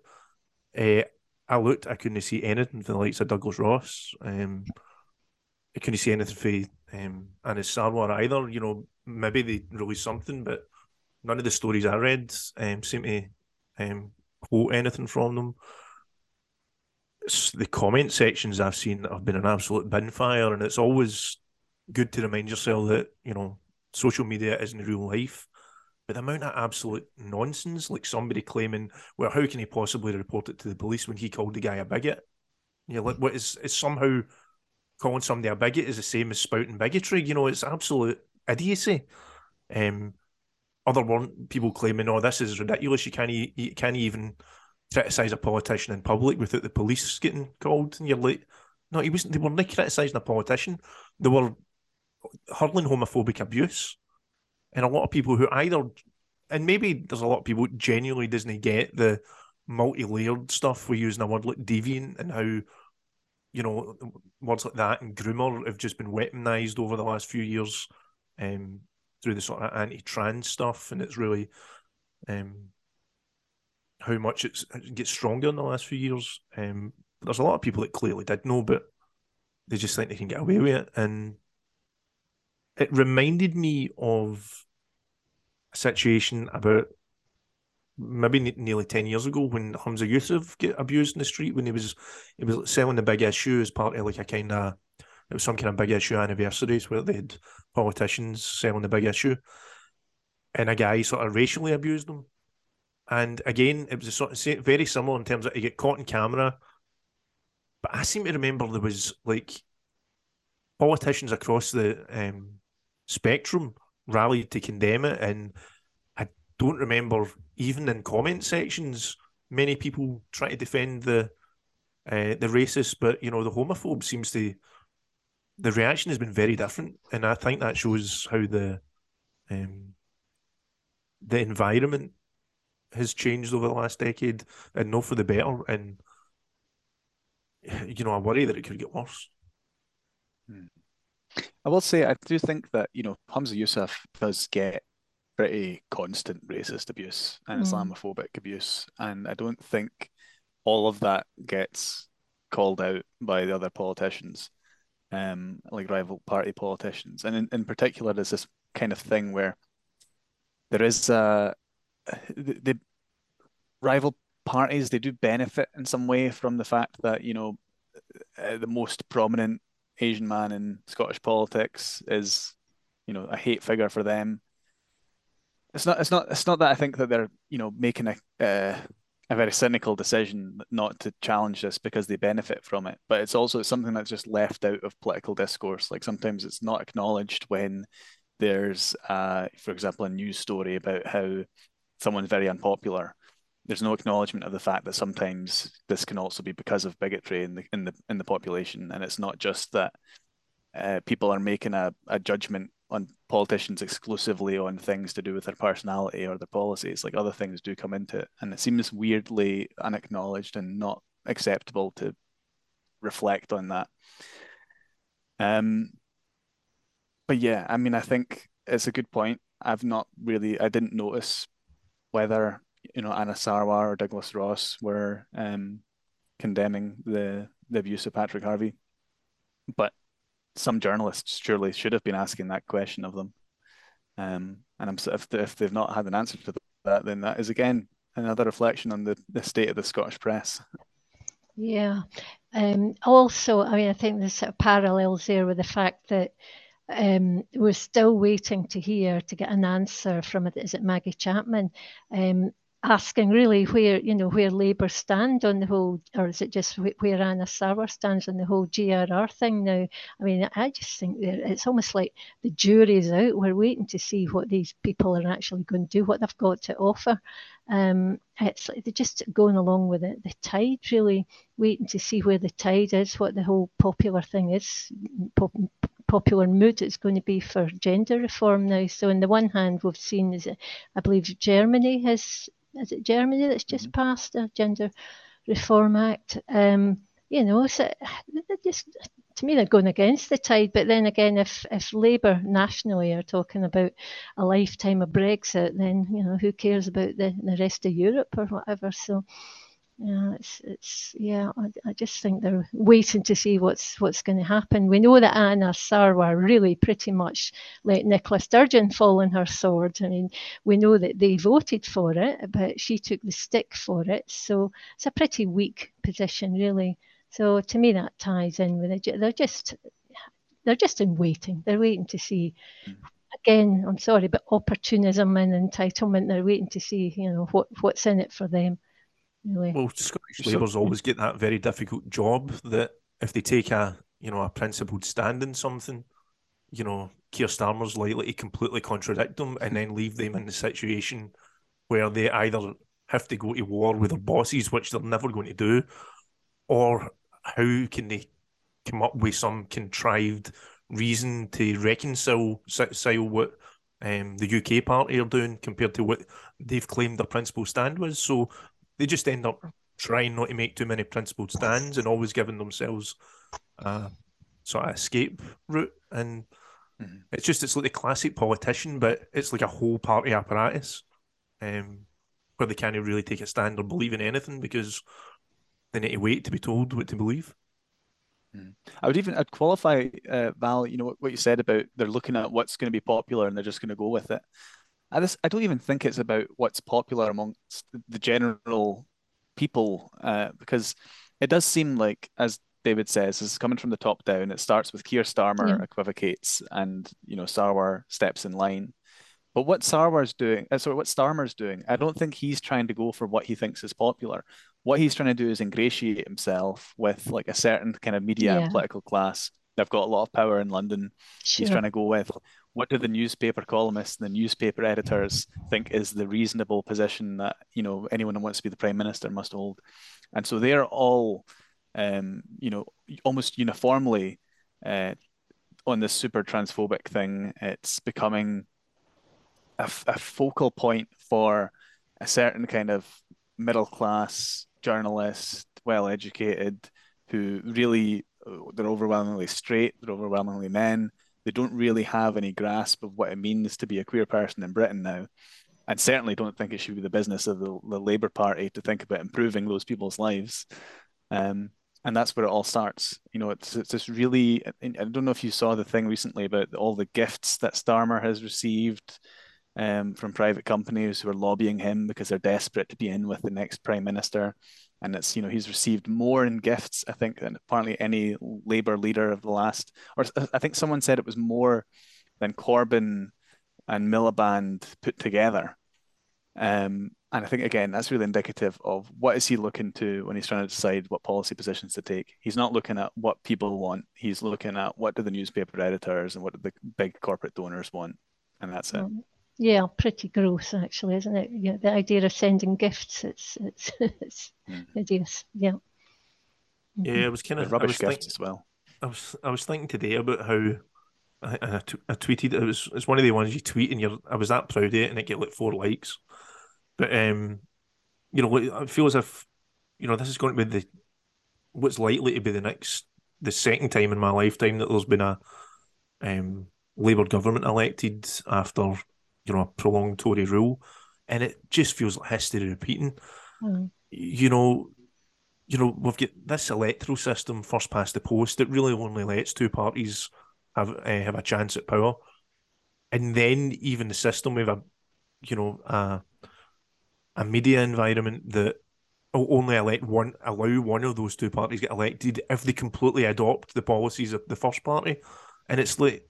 S1: Uh, I looked, I couldn't see anything from the likes of Douglas Ross. Um, I couldn't see anything for um, Anas Sarwar either. You know, maybe they released something, but none of the stories I read um, seem to um, quote anything from them. The comment sections I've seen have been an absolute bin fire, and it's always good to remind yourself that you know social media isn't real life. But the amount of absolute nonsense, like somebody claiming, well, how can he possibly report it to the police when he called the guy a bigot? You know, like what is is somehow calling somebody a bigot is the same as spouting bigotry. You know, it's absolute idiocy. Um, other one people claiming, "Oh, this is ridiculous. You can't you can't even criticize a politician in public without the police getting called." And you're like, "No, he wasn't. They weren't criticizing a politician. They were hurling homophobic abuse, and a lot of people who either, and maybe there's a lot of people genuinely doesn't get the multi-layered stuff we use in a word like deviant and how you know words like that and groomer have just been weaponized over the last few years um, through the sort of anti-trans stuff, and it's really um, how much it's, it gets stronger in the last few years. Um, there's a lot of people that clearly did know, but they just think they can get away with it, and it reminded me of a situation about maybe nearly 10 years ago when Hamza Yousaf get abused in the street when he was he was selling the big issue as part of like a kind of it was some kind of big issue anniversaries where they had politicians selling the big issue. And a guy sort of racially abused them. And again it was sort of very similar in terms of he get caught in camera. But I seem to remember there was like politicians across the um, spectrum rallied to condemn it. And I don't remember, even in comment sections, many people try to defend the uh, the racist, but you know the homophobe seems to the reaction has been very different, and I think that shows how the um, the environment has changed over the last decade, and not for the better. And you know, I worry that it could get worse.
S2: Hmm. I will say I do think that you know Hamza Yousaf does get pretty constant racist abuse and mm. Islamophobic abuse, and I don't think all of that gets called out by the other politicians, um, like rival party politicians, and in, in particular, there's this kind of thing where there is a the, the rival parties they do benefit in some way from the fact that you know uh, the most prominent Asian man in Scottish politics is you know a hate figure for them. It's not. It's not. It's not that I think that they're you know making a uh, a very cynical decision not to challenge this because they benefit from it. But it's also something that's just left out of political discourse. Like sometimes it's not acknowledged when there's, uh, for example, a news story about how someone's very unpopular. There's no acknowledgement of the fact that sometimes this can also be because of bigotry in the in the in the population, and it's not just that uh, people are making a, a judgment on politicians exclusively on things to do with their personality or their policies. Like other things do come into it, and it seems weirdly unacknowledged and not acceptable to reflect on that. Um, but yeah, I mean, I think it's a good point. I've not really, I didn't notice whether you know Anna Sarwar or Douglas Ross were um, condemning the the abuse of Patrick Harvie, but some journalists surely should have been asking that question of them. Um, and I'm if if they've not had an answer to that, then that is again another reflection on the, the state of the Scottish press.
S3: Yeah. Um, also, I mean, I think there's sort of parallels there with the fact that um, we're still waiting to hear to get an answer from it. Is it Maggie Chapman? Um, asking really where you know where Labour stand on the whole, or is it just where Anna Sarwar stands on the whole GRR thing now? I mean, I just think it's almost like the jury's out. We're waiting to see what these people are actually going to do, what they've got to offer. Um, it's like they're just going along with it, the tide, really waiting to see where the tide is, what the whole popular thing is, pop, popular mood it's going to be for gender reform now. So on the one hand, we've seen, is it, I believe Germany has is it Germany that's just mm-hmm. passed a gender reform act? Um, you know, so just to me they're going against the tide. But then again, if if Labour nationally are talking about a lifetime of Brexit, then you know who cares about the, the rest of Europe or whatever. So yeah, it's it's yeah. I, I just think they're waiting to see what's what's going to happen. We know that Anna Sarwar really pretty much let Nicola Sturgeon fall on her sword. I mean, we know that they voted for it, but she took the stick for it. So it's a pretty weak position, really. So to me, that ties in with it. They're just they're just in waiting. They're waiting to see. Again, I'm sorry, but opportunism and entitlement. They're waiting to see, you know, what what's in it for them. Really.
S1: Well, Scottish Labour's always get that very difficult job that if they take a you know a principled stand in something, you know Keir Starmer's likely to completely contradict them and then leave them in the situation where they either have to go to war with their bosses, which they're never going to do, or how can they come up with some contrived reason to reconcile what um, the UK party are doing compared to what they've claimed their principal stand was. So they just end up trying not to make too many principled stands and always giving themselves a sort of escape route. And mm-hmm. it's just it's like the classic politician, but it's like a whole party apparatus, um, where they can't really take a stand or believe in anything because they need to wait to be told what to believe.
S2: Mm. I would even I'd qualify uh, Val. You know what, what you said about they're looking at what's going to be popular and they're just going to go with it. I just I don't even think it's about what's popular amongst the general people uh, because it does seem like as David says, is coming from the top down. It starts with Keir Starmer yeah. equivocates, and you know Sarwar steps in line. But what Sarwar's doing, uh, sorry, what Starmer's doing, I don't think he's trying to go for what he thinks is popular. What he's trying to do is ingratiate himself with like a certain kind of media yeah. and political class. They've got a lot of power in London. Sure. He's trying to go with what do the newspaper columnists and the newspaper editors think is the reasonable position that you know anyone who wants to be the prime minister must hold and so they're all um, you know almost uniformly uh, on this super transphobic thing it's becoming a, a focal point for a certain kind of middle class journalist, well educated, who really they're overwhelmingly straight, they're overwhelmingly men. They don't really have any grasp of what it means to be a queer person in Britain now. And certainly don't think it should be the business of the, the Labour Party to think about improving those people's lives. Um, and that's where it all starts. You know, it's it's this really. I don't know if you saw the thing recently about all the gifts that Starmer has received um, from private companies who are lobbying him because they're desperate to be in with the next prime minister. And it's you know he's received more in gifts I think than apparently any Labour leader of the last. Or I think someone said it was more than Corbyn and Miliband put together. Um, and I think again that's really indicative of what is he looking to when he's trying to decide what policy positions to take. He's not looking at what people want. He's looking at what do the newspaper editors and what do the big corporate donors want, and that's it.
S3: Yeah, pretty gross actually, isn't it? Yeah, the idea of sending gifts, it's it's, it's mm. hideous. Yeah.
S1: Yeah, it was kind of
S2: rubbish gifts think, as well.
S1: I was I was thinking today about how I, I, I tweeted it was it's one of the ones you tweet and you're I was that proud of it and it get like four likes, but um, you know I feel as if you know this is going to be the what's likely to be the next the second time in my lifetime that there's been a um Labour government elected after you know, a prolonged Tory rule, and it just feels like history repeating. Mm. You know, you know, we've got this electoral system, first past the post, that really only lets two parties have uh, have a chance at power, and then even the system with a, you know, a, a media environment that only elect one, allow one of those two parties get elected if they completely adopt the policies of the first party, and it's like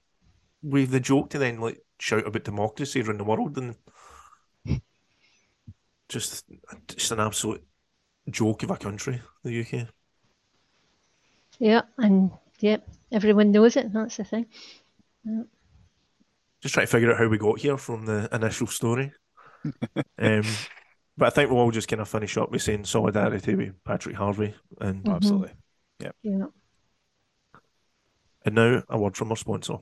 S1: with the joke to then like shout about democracy around the world and just just an absolute joke of a country, the UK.
S3: Yeah, and yeah, everyone knows it. That's the thing. Yeah.
S1: Just try to figure out how we got here from the initial story. um, but I think we'll all just kind of finish up with saying solidarity with Patrick Harvie and
S2: mm-hmm. absolutely, yeah.
S3: yeah.
S1: And now a word from our sponsor.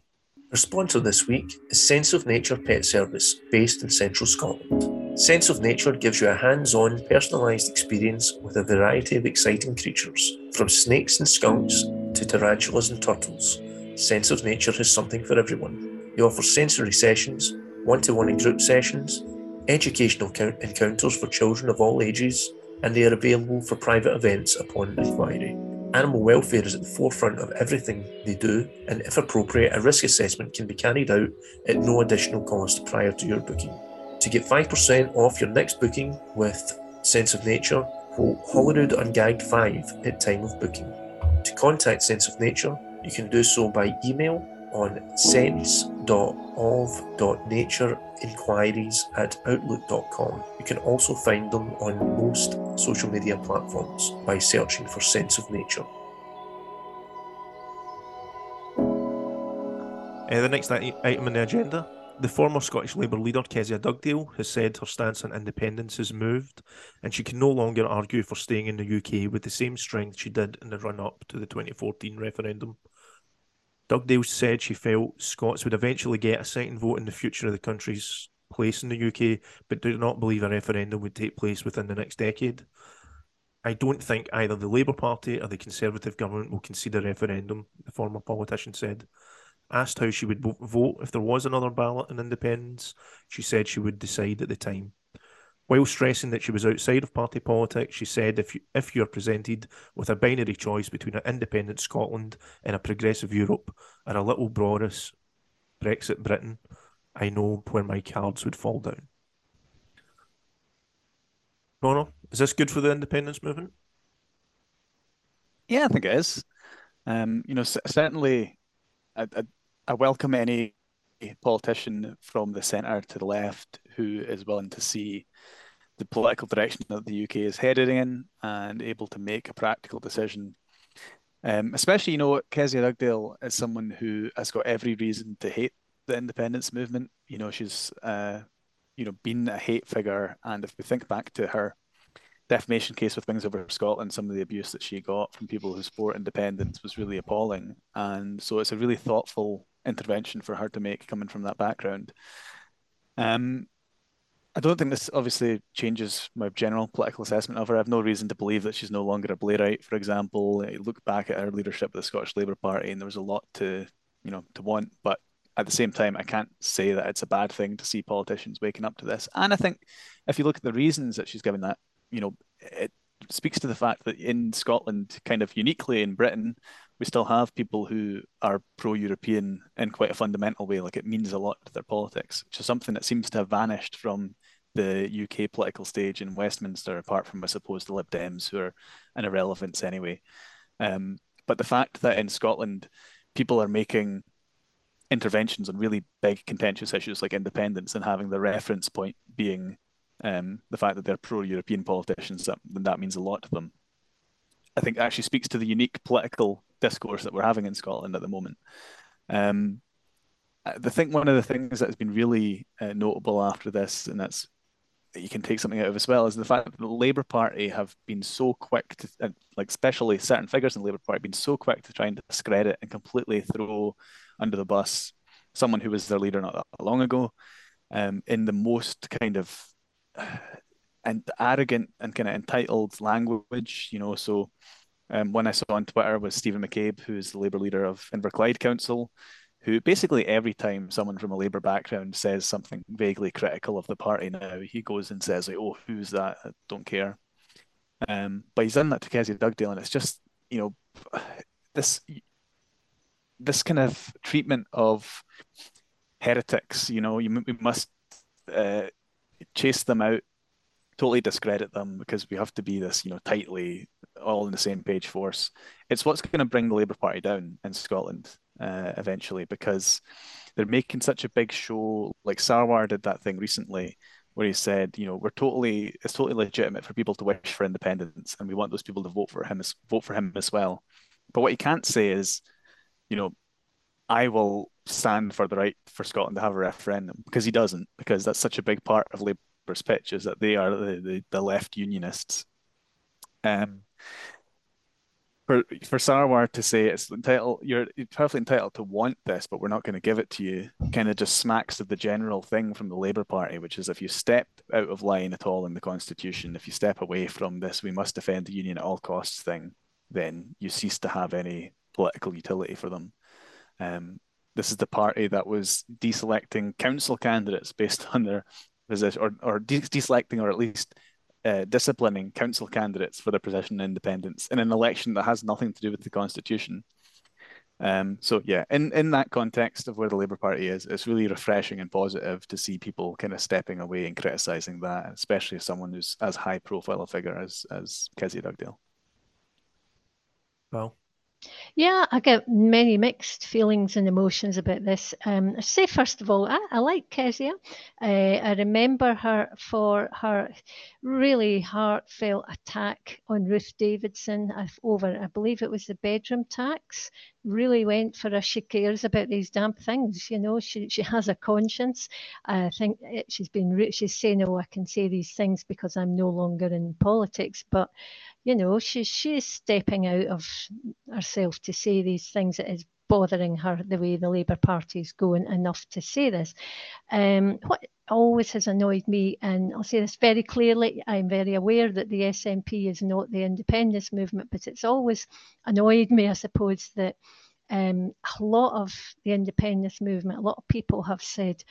S4: Our sponsor this week is Sense of Nature Pet Service, based in central Scotland. Sense of Nature gives you a hands on, personalised experience with a variety of exciting creatures, from snakes and skunks to tarantulas and turtles. Sense of Nature has something for everyone. They offer sensory sessions, one to one and group sessions, educational encounters for children of all ages, and they are available for private events upon inquiry. Animal welfare is at the forefront of everything they do, and if appropriate, a risk assessment can be carried out at no additional cost prior to your booking. To get 5% off your next booking with Sense of Nature, quote Holyrude Ungagged 5 at time of booking. To contact Sense of Nature, you can do so by email on sense.of.natureinquiries at outlook.com. You can also find them on most social media platforms by searching for Sense of Nature.
S1: Uh, the next item on the agenda the former Scottish Labour leader, Kezia Dugdale, has said her stance on independence has moved and she can no longer argue for staying in the UK with the same strength she did in the run up to the 2014 referendum. Dugdale said she felt Scots would eventually get a second vote in the future of the country's place in the UK, but did not believe a referendum would take place within the next decade. I don't think either the Labour Party or the Conservative government will concede a referendum, the former politician said. Asked how she would vote if there was another ballot on independence, she said she would decide at the time. While stressing that she was outside of party politics, she said if you, if you are presented with a binary choice between an independent Scotland and a progressive Europe, or a little Boris Brexit Britain, I know where my cards would fall down. Connor, is this good for the independence movement?
S2: Yeah, I think it is. Um, you know, certainly, I, I, I welcome any politician from the centre to the left who is willing to see the political direction that the UK is headed in and able to make a practical decision. Um, especially, you know, Kezia Dugdale is someone who has got every reason to hate the independence movement. You know, she's, uh, you know, been a hate figure. And if we think back to her defamation case with Wings Over Scotland, some of the abuse that she got from people who support independence was really appalling. And so it's a really thoughtful intervention for her to make coming from that background. Um, I don't think this obviously changes my general political assessment of her. I have no reason to believe that she's no longer a Blairite, for example. I look back at her leadership of the Scottish Labour Party, and there was a lot to, you know, to want. But at the same time, I can't say that it's a bad thing to see politicians waking up to this. And I think if you look at the reasons that she's given that, you know, it speaks to the fact that in Scotland, kind of uniquely in Britain, we still have people who are pro-European in quite a fundamental way. Like it means a lot to their politics, which is something that seems to have vanished from the UK political stage in Westminster, apart from, I suppose, the Lib Dems, who are an irrelevance anyway. Um, but the fact that in Scotland, people are making interventions on really big contentious issues like independence and having the reference point being um, the fact that they're pro-European politicians, that, that means a lot to them. I think actually speaks to the unique political discourse that we're having in Scotland at the moment. Um, I think one of the things that has been really uh, notable after this, and that's you can take something out of as well is the fact that the Labour Party have been so quick to, uh, like especially certain figures in the Labour Party, have been so quick to try and discredit and completely throw under the bus someone who was their leader not that long ago, um, in the most kind of and arrogant and kind of entitled language, you know. So, um, one I saw on Twitter was Stephen McCabe, who's the Labour leader of Inverclyde Council, who basically every time someone from a Labour background says something vaguely critical of the party now, he goes and says like, "Oh, who's that? I don't care." Um, but he's done that to Kezia Dugdale, and it's just you know this this kind of treatment of heretics. You know, you we must uh, chase them out, totally discredit them because we have to be this you know tightly all in the same page force. It's what's going to bring the Labour Party down in Scotland uh, eventually because they're making such a big show. Like Sarwar did that thing recently where he said, you know, we're totally it's totally legitimate for people to wish for independence, and we want those people to vote for him as vote for him as well. But what you can't say is, you know, I will stand for the right for Scotland to have a referendum because he doesn't, because that's such a big part of Labour's pitch is that they are the, the, the left unionists. Um, for for Sarwar to say it's entitled, you're, you're perfectly entitled to want this, but we're not going to give it to you, kind of just smacks of the general thing from the Labour Party, which is if you step out of line at all in the Constitution, if you step away from this, we must defend the union at all costs thing, then you cease to have any political utility for them. Um, this is the party that was deselecting council candidates based on their position, or or deselecting, or at least uh, disciplining council candidates for their position in independence in an election that has nothing to do with the constitution. Um, so yeah, in, in that context of where the Labour Party is, it's really refreshing and positive to see people kind of stepping away and criticising that, especially someone who's as high profile a figure as as Kezia Dugdale.
S1: Well,
S3: yeah, I get many mixed feelings and emotions about this. Um, I say first of all, I, I like Kezia. Uh, I remember her for her really heartfelt attack on Ruth Davidson over, I believe it was the bedroom tax. Really went for her. She cares about these damn things. You know, she she has a conscience. I think it, she's been she's saying, "Oh, I can say these things because I'm no longer in politics," but you know, she's she's stepping out of herself to say these things that is bothering her the way the Labour Party is going enough to say this. Um, what always has annoyed me, and I'll say this very clearly, I'm very aware that the SNP is not the independence movement, but it's always annoyed me, I suppose, that um, a lot of the independence movement, a lot of people have said,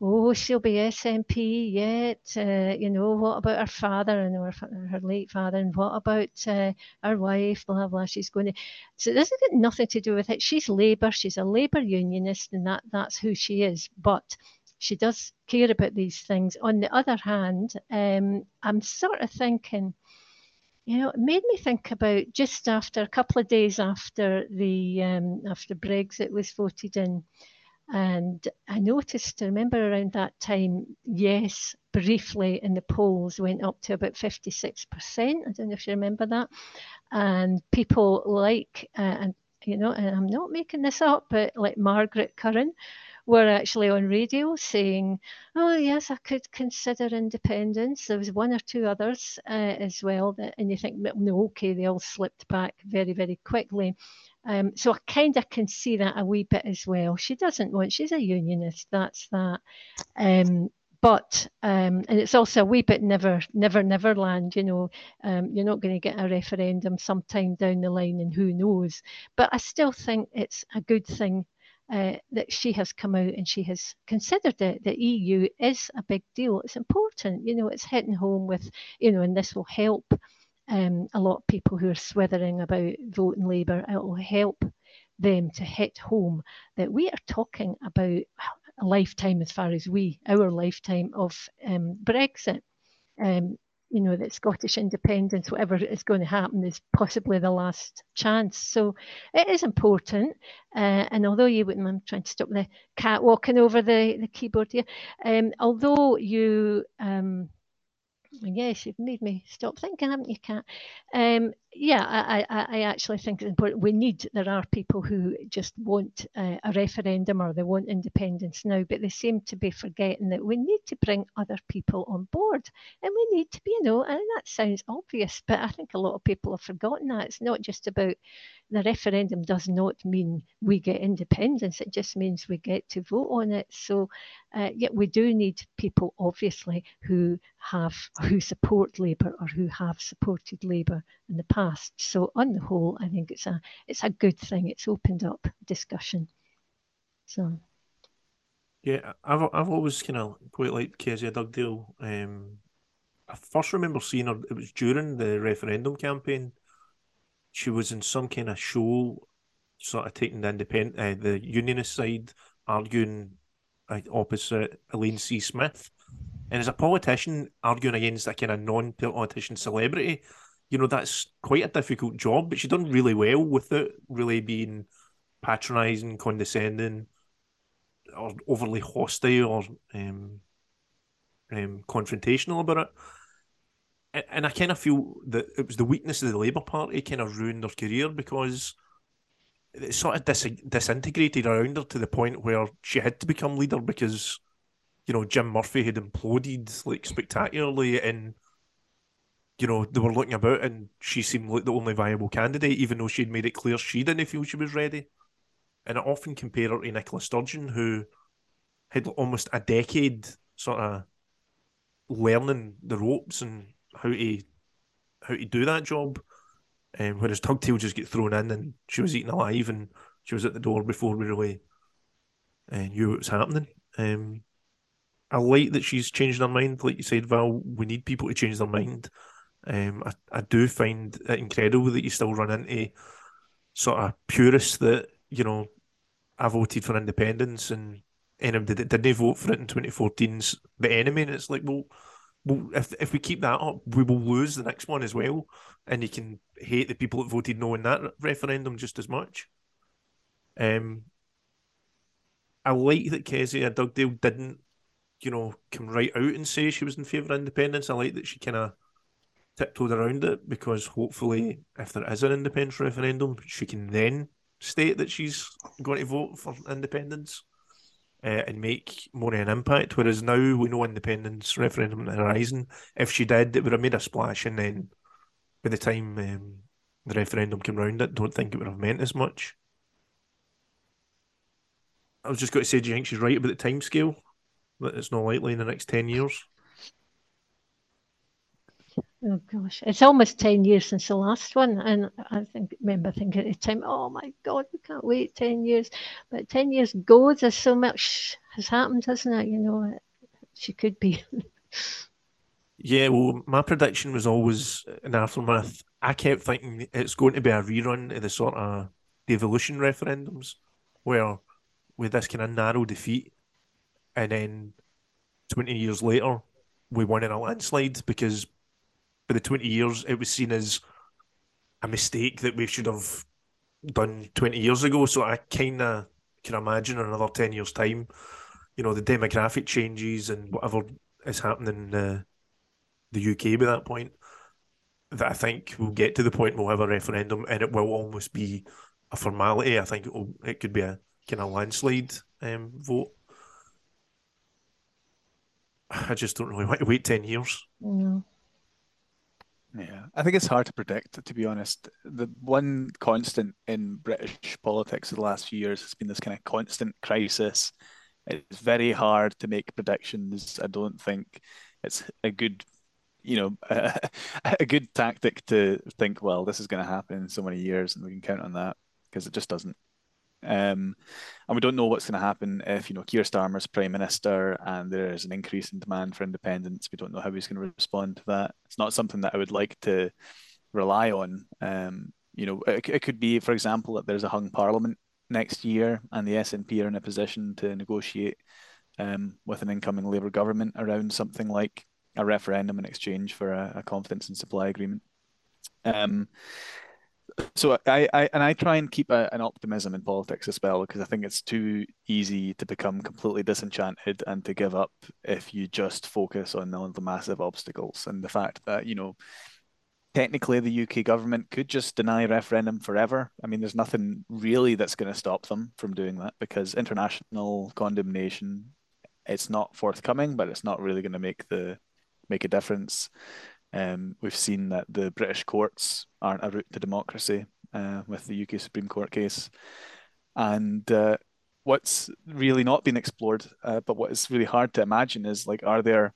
S3: oh, she'll be SNP yet. Uh, you know, what about her father and her, her late father? And what about uh, her wife? Blah, blah. She's going to. So this has got nothing to do with it. She's Labour. She's a Labour unionist, and that, that's who she is. But she does care about these things. On the other hand, um, I'm sort of thinking, you know, it made me think about just after a couple of days after the um, after Brexit was voted in, and I noticed, I remember around that time, yes, briefly in the polls went up to about 56%. I don't know if you remember that. And people like, uh, and you know, and I'm not making this up, but like Margaret Curran were actually on radio saying, oh, yes, I could consider independence. There was one or two others uh, as well. That, and you think, no, okay, they all slipped back very, very quickly. Um, so I kind of can see that a wee bit as well. She doesn't want, she's a unionist, that's that. Um, but um, and it's also a wee bit never, never, never land. You know, um, you're not going to get a referendum sometime down the line, and who knows. But I still think it's a good thing uh, that she has come out and she has considered it. The EU is a big deal. It's important. You know, it's hitting home with, you know, and this will help um, a lot of people who are swithering about voting Labour. It will help them to hit home that we are talking about a lifetime as far as we, our lifetime of um, Brexit. Um, you know, that Scottish independence, whatever is going to happen, is possibly the last chance. So it is important. Uh, and although you wouldn't, I'm trying to stop the cat walking over the, the keyboard here. Um, although you um, Yes, you've made me stop thinking, haven't you, Kat? Um, yeah, I, I, I, actually think it's important. We need, there are people who just want uh, a referendum or they want independence now, but they seem to be forgetting that we need to bring other people on board. And we need to be, you know, and that sounds obvious, but I think a lot of people have forgotten that. It's not just about the referendum does not mean we get independence. It just means we get to vote on it. So, uh, yeah, we do need people, obviously, who have who support Labour or who have supported Labour in the past. So, on the whole, I think it's a it's a good thing. It's opened up discussion. So.
S1: Yeah, I've I've always kind of quite liked Kezia Dugdale. Um, I first remember seeing her. It was during the referendum campaign she was in some kind of show, sort of taking the independent, uh, the unionist side, arguing uh, opposite Elaine C. Smith. And as a politician, arguing against a kind of non politician celebrity, you know, that's quite a difficult job, but she done really well with it, really being patronising, condescending, or overly hostile or um, um, confrontational about it. And I kind of feel that it was the weakness of the Labour Party kind of ruined her career because it sort of dis- disintegrated around her to the point where she had to become leader because you know Jim Murphy had imploded like spectacularly and you know they were looking about and she seemed like the only viable candidate even though she'd made it clear she didn't feel she was ready and I often compare her to Nicola Sturgeon who had almost a decade sort of learning the ropes and how to how to do that job. Um, whereas Dugdale just get thrown in and she was eaten alive and she was at the door before we really uh, knew what was happening. Um, I like that she's changed her mind. Like you said, Val, we need people to change their mind. Um, I, I do find it incredible that you still run into sort of purists that, you know, I voted for independence and anybody that didn't vote for it in 2014's the enemy. And it's like, well, well, if if we keep that up, we will lose the next one as well, and you can hate the people that voted no in that referendum just as much. Um, I like that Kezia Dugdale didn't, you know, come right out and say she was in favour of independence. I like that she kind of tiptoed around it because hopefully, if there is an independence referendum, she can then state that she's going to vote for independence uh, and make more of an impact. Whereas now we know independence referendum on the horizon. If she did, it would have made a splash, and then by the time um, the referendum came round, I don't think it would have meant as much. I was just going to say, do you think she's right about the time scale? That it's not likely in the next 10 years?
S3: Oh gosh, it's almost 10 years since the last one. And I think, remember thinking at the time, oh my God, we can't wait 10 years. But 10 years goes there's so much has happened, hasn't it? You know, she could be.
S1: yeah, well, my prediction was always an aftermath. I kept thinking it's going to be a rerun of the sort of devolution referendums where with this kind of narrow defeat and then 20 years later we won in a landslide because by the 20 years, it was seen as a mistake that we should have done 20 years ago. So I kind of can imagine in another 10 years' time, you know, the demographic changes and whatever is happening in the UK by that point, that I think we'll get to the point we'll have a referendum and it will almost be a formality. I think it, will, it could be a kind of landslide um, vote. I just don't really want to wait 10 years.
S3: No.
S2: Yeah, I think it's hard to predict, to be honest. The one constant in British politics of the last few years has been this kind of constant crisis It's very hard to make predictions. I don't think it's a good, you know, a, a good tactic to think, well, this is going to happen in so many years and we can count on that because it just doesn't. Um, and we don't know what's going to happen if you know Keir Starmer's prime minister and there is an increase in demand for independence. We don't know how he's going to respond to that. It's not something that I would like to rely on. Um, you know, it, it could be, for example, that there's a hung parliament next year and the SNP are in a position to negotiate um, with an incoming Labour government around something like a referendum in exchange for a, a confidence and supply agreement. Um, so I, I and I try and keep a, an optimism in politics as well because I think it's too easy to become completely disenchanted and to give up if you just focus on the, the massive obstacles and the fact that you know technically the UK government could just deny referendum forever. I mean, there's nothing really that's going to stop them from doing that because international condemnation it's not forthcoming, but it's not really going to make the make a difference. Um, we've seen that the British courts aren't a route to democracy uh, with the UK Supreme Court case. And uh, what's really not been explored, uh, but what is really hard to imagine is like, are there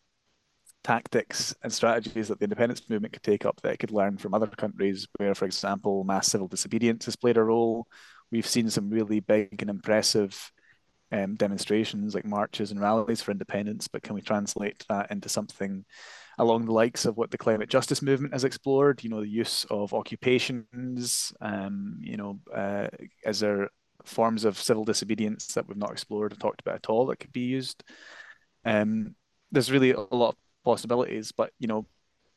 S2: tactics and strategies that the independence movement could take up that it could learn from other countries where, for example, mass civil disobedience has played a role? We've seen some really big and impressive um, demonstrations like marches and rallies for independence, but can we translate that into something along the likes of what the climate justice movement has explored? You know, the use of occupations. Um, you know, uh, is there forms of civil disobedience that we've not explored or talked about at all that could be used? Um, there's really a lot of possibilities, but you know,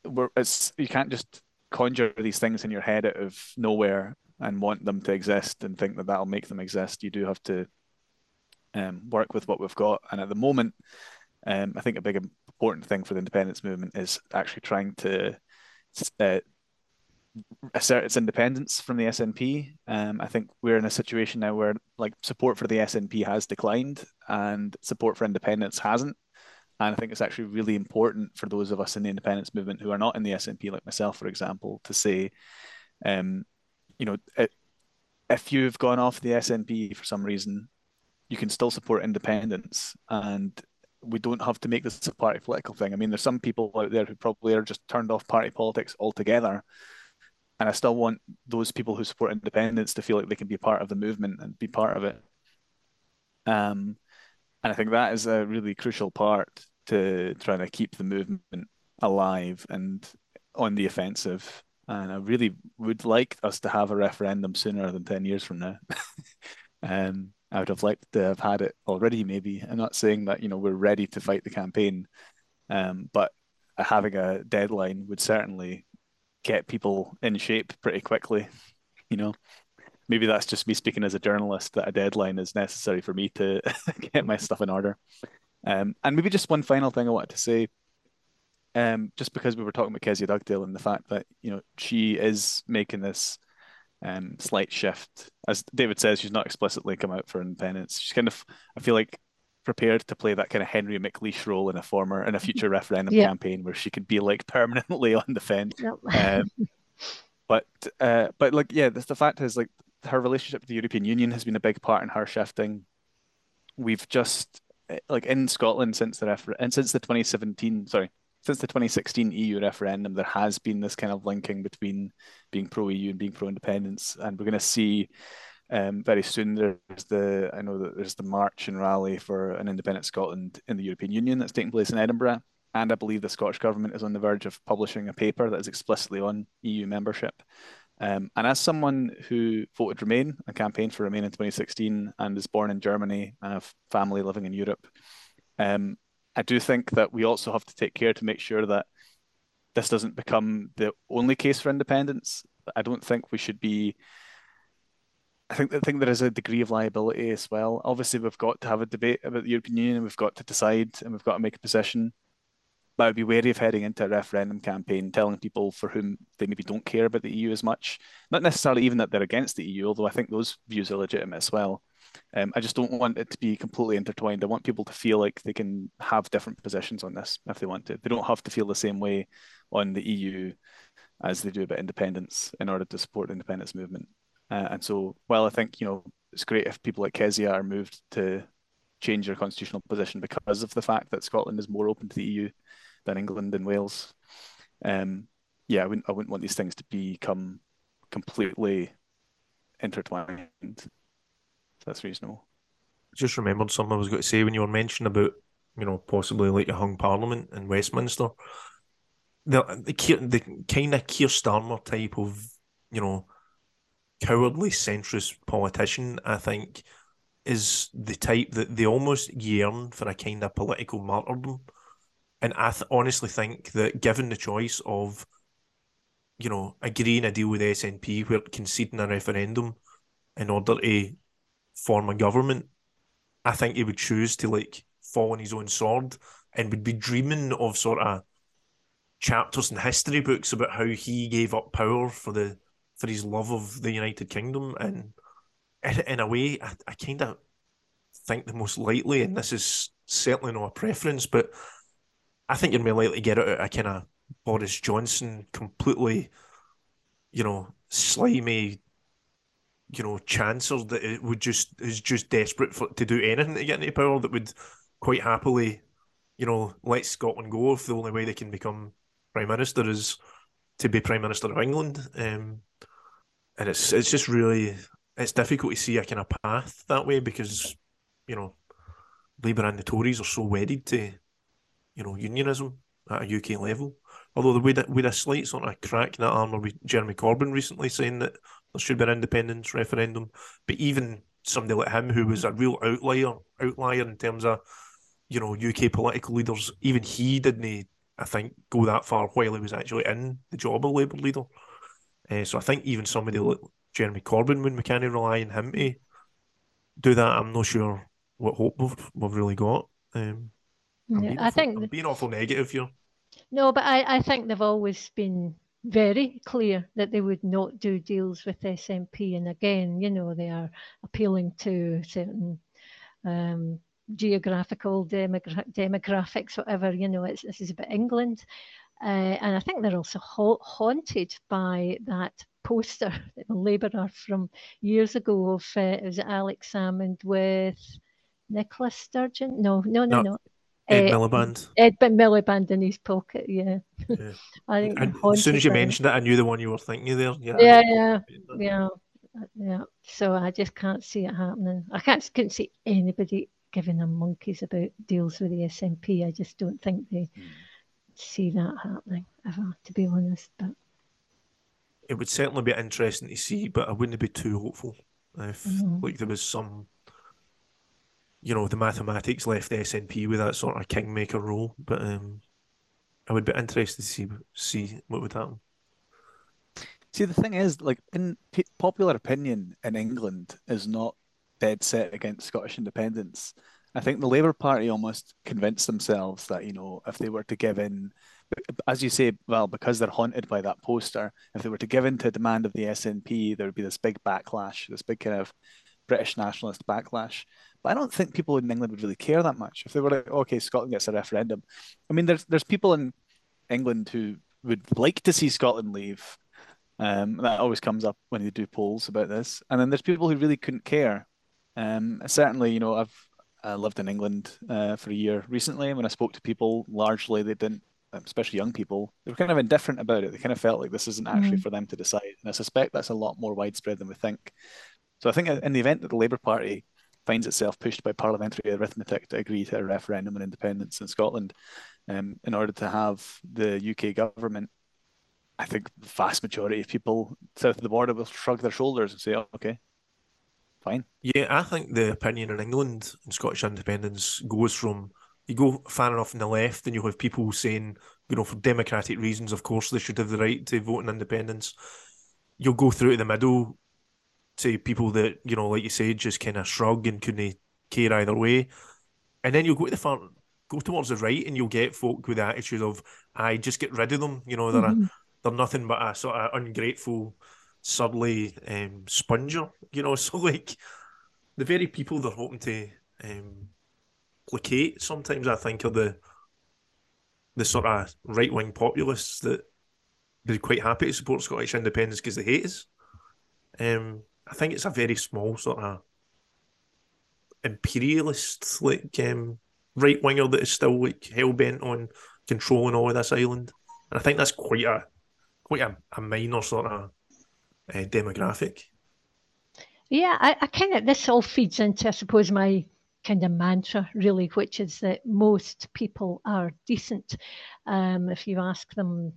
S2: we're, it's you can't just conjure these things in your head out of nowhere and want them to exist and think that that'll make them exist. You do have to um, work with what we've got. And at the moment, um, I think a big important thing for the independence movement is actually trying to uh, assert its independence from the SNP. Um, I think we're in a situation now where like support for the SNP has declined and support for independence hasn't. And I think it's actually really important for those of us in the independence movement who are not in the SNP, like myself, for example, to say, um, you know, if you've gone off the SNP for some reason, you can still support independence and we don't have to make this a party political thing. I mean, there's some people out there who probably are just turned off party politics altogether. And I still want those people who support independence to feel like they can be part of the movement and be part of it. Um, and I think that is a really crucial part to trying to keep the movement alive and on the offensive. And I really would like us to have a referendum sooner than 10 years from now. um, I would have liked to have had it already, maybe. I'm not saying that, you know, we're ready to fight the campaign, um, but having a deadline would certainly get people in shape pretty quickly, you know. Maybe that's just me speaking as a journalist that a deadline is necessary for me to get my stuff in order. Um, and maybe just one final thing I wanted to say, um, just because we were talking about Kezia Dugdale and the fact that you know she is making this um, slight shift. As David says, she's not explicitly come out for independence. She's kind of, I feel like, prepared to play that kind of Henry McLeish role in a former in a future referendum yeah. campaign where she could be like permanently on the fence. Um, but uh, but like yeah, the, the fact is like her relationship with the European Union has been a big part in her shifting. We've just eh, like in Scotland since the refer- and since the 2017 sorry since the 2016 EU referendum, there has been this kind of linking between being pro EU and being pro independence, and we're going to see um, very soon. There's the I know that there's the march and rally for an independent Scotland in the European Union that's taking place in Edinburgh, and I believe the Scottish government is on the verge of publishing a paper that is explicitly on EU membership. Um, and as someone who voted Remain and campaigned for Remain in 2016 and is born in Germany and have family living in Europe, um, I do think that we also have to take care to make sure that this doesn't become the only case for independence. I don't think we should be. I think I think there is a degree of liability as well. Obviously, we've got to have a debate about the European Union. And we've got to decide, and we've got to make a position. But I'd be wary of heading into a referendum campaign telling people for whom they maybe don't care about the EU as much. Not necessarily even that they're against the EU, although I think those views are legitimate as well. Um, I just don't want it to be completely intertwined. I want people to feel like they can have different positions on this if they want to. They don't have to feel the same way on the EU as they do about independence in order to support the independence movement. Uh, and so, while I think you know it's great if people like Kezia are moved to change their constitutional position because of the fact that Scotland is more open to the EU than England and Wales. Um, yeah, I wouldn't I wouldn't want these things to become completely intertwined. That's reasonable.
S1: Just remembered something I was going to say when you were mentioning about you know possibly like a hung parliament in Westminster. The the, the kind of Keir Starmer type of you know cowardly centrist politician, I think, is the type that they almost yearn for a kind of political martyrdom. And I th- honestly think that given the choice of, you know, agreeing a deal with the SNP where conceding a referendum in order to form a government, I think he would choose to like fall on his own sword and would be dreaming of sort of chapters in history books about how he gave up power for the for his love of the United Kingdom. And in, a way, I, I kind of think the most likely, and this is certainly not a preference, but I think you're more likely to get it out a kind of Boris Johnson completely, you know, slimy, you know, chancer that it would just is just desperate for to do anything to get into power that would quite happily, you know, let Scotland go if the only way they can become prime minister is to be prime minister of England. Um, and it's it's just really it's difficult to see a kind of path that way because you know Labour and the Tories are so wedded to you know unionism at a UK level. Although the way that with a slight sort of crack in that armour with Jeremy Corbyn recently saying that there should be an independence referendum, but even somebody like him who was a real outlier outlier in terms of you know UK political leaders, even he didn't I think go that far while he was actually in the job of Labour leader. Uh, so I think even somebody like Jeremy Corbyn, when we can't rely on him to do that, I'm not sure what hope we've, we've really got. Um,
S3: yeah, I think
S1: I'm being awful negative here.
S3: No, but I, I think they've always been very clear that they would not do deals with SNP. And again, you know, they are appealing to certain um, geographical demogra- demographics, whatever, you know, it's, this is about England. Uh, and I think they're also ha- haunted by that poster that the Labour from years ago of uh, was Alex Salmond with Nicola Sturgeon? No, no, no, no. no.
S1: Ed uh, Miliband.
S3: Ed Miliband in his pocket, yeah.
S1: yeah. I think as soon as you mentioned it, I knew the one you were thinking of there.
S3: Yeah, yeah, yeah, yeah, yeah. So I just can't see it happening. I can't couldn't see anybody giving them monkeys about deals with the SNP. I just don't think they. Mm see that happening ever, to be honest. But
S1: it would certainly be interesting to see, but I wouldn't be too hopeful if mm-hmm. like there was some, you know, the mathematics left the SNP with that sort of kingmaker role. But um, I would be interested to see see what would happen.
S2: See, the thing is, like in popular opinion in England is not dead set against Scottish independence. I think the Labour Party almost convinced themselves that, you know, if they were to give in, as you say, well, because they're haunted by that poster, if they were to give in to demand of the SNP, there would be this big backlash, this big kind of British nationalist backlash. But I don't think people in England would really care that much. If they were like, okay, Scotland gets a referendum. I mean, there's there's people in England who would like to see Scotland leave. Um, that always comes up when you do polls about this. And then there's people who really couldn't care. Um, certainly, you know, I've I lived in England uh, for a year recently. When I spoke to people, largely they didn't, especially young people, they were kind of indifferent about it. They kind of felt like this isn't actually mm. for them to decide. And I suspect that's a lot more widespread than we think. So I think in the event that the Labour Party finds itself pushed by parliamentary arithmetic to agree to a referendum on independence in Scotland, um, in order to have the UK government, I think the vast majority of people south of the border will shrug their shoulders and say, oh, "Okay, fine.
S1: Yeah, I think the opinion in England and Scottish independence goes from you go far enough on the left, and you have people saying, you know, for democratic reasons, of course, they should have the right to vote in independence. You'll go through to the middle to people that, you know, like you said, just kind of shrug and couldn't care either way. And then you'll go to the far, go towards the right, and you'll get folk with the attitude of, I just get rid of them. You know, they're mm-hmm. a, they're nothing but a sort of ungrateful surly um, sponger, you know. So like the very people they're hoping to um, placate sometimes I think are the the sort of right wing populists that they're quite happy to support Scottish independence because they hate us. Um, I think it's a very small sort of imperialist like um, right winger that is still like hell bent on controlling all of this island. And I think that's quite a quite a, a minor sort of uh, demographic.
S3: Yeah, I, I kind of this all feeds into, I suppose, my kind of mantra, really, which is that most people are decent. Um, if you ask them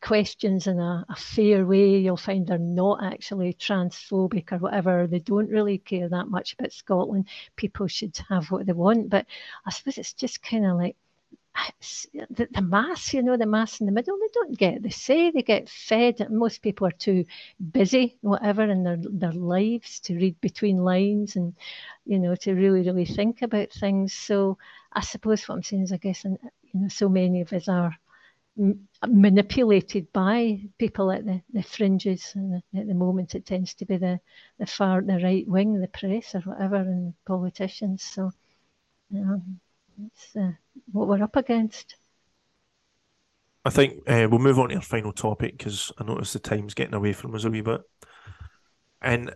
S3: questions in a, a, fair way, you'll find they're not actually transphobic or whatever. They don't really care that much about Scotland. People should have what they want. But I suppose it's just kind of like the, the mass, you know, the mass in the middle, they don't get the say, they get fed. Most people are too busy, whatever, in their, their lives to read between lines and, you know, to really, really think about things. So I suppose what I'm saying is, I guess, and, you know, so many of us are manipulated by people at the, the fringes. And at the moment, it tends to be the, the far, the right wing, the press or whatever, and politicians. So, you know, it's uh, what we're up against.
S1: I think uh, we'll move on to our final topic because I notice the time's getting away from us a wee bit. And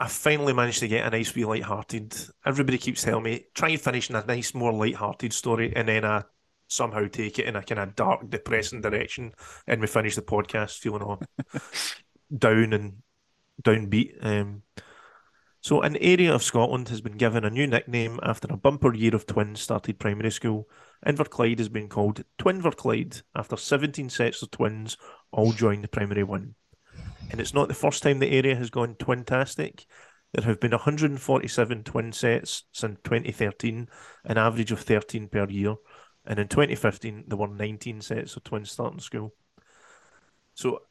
S1: I finally managed to get a nice wee light-hearted. Everybody keeps telling me try and finish in a nice, more light-hearted story, and then I somehow take it in a kind of dark, depressing direction, and we finish the podcast feeling all down and downbeat. Um, so, an area of Scotland has been given a new nickname after a bumper year of twins started primary school. Inverclyde has been called Twinverclyde after 17 sets of twins all joined the primary one. And it's not the first time the area has gone twintastic. There have been 147 twin sets since 2013, an average of 13 per year. And in 2015, there were 19 sets of twins starting school. So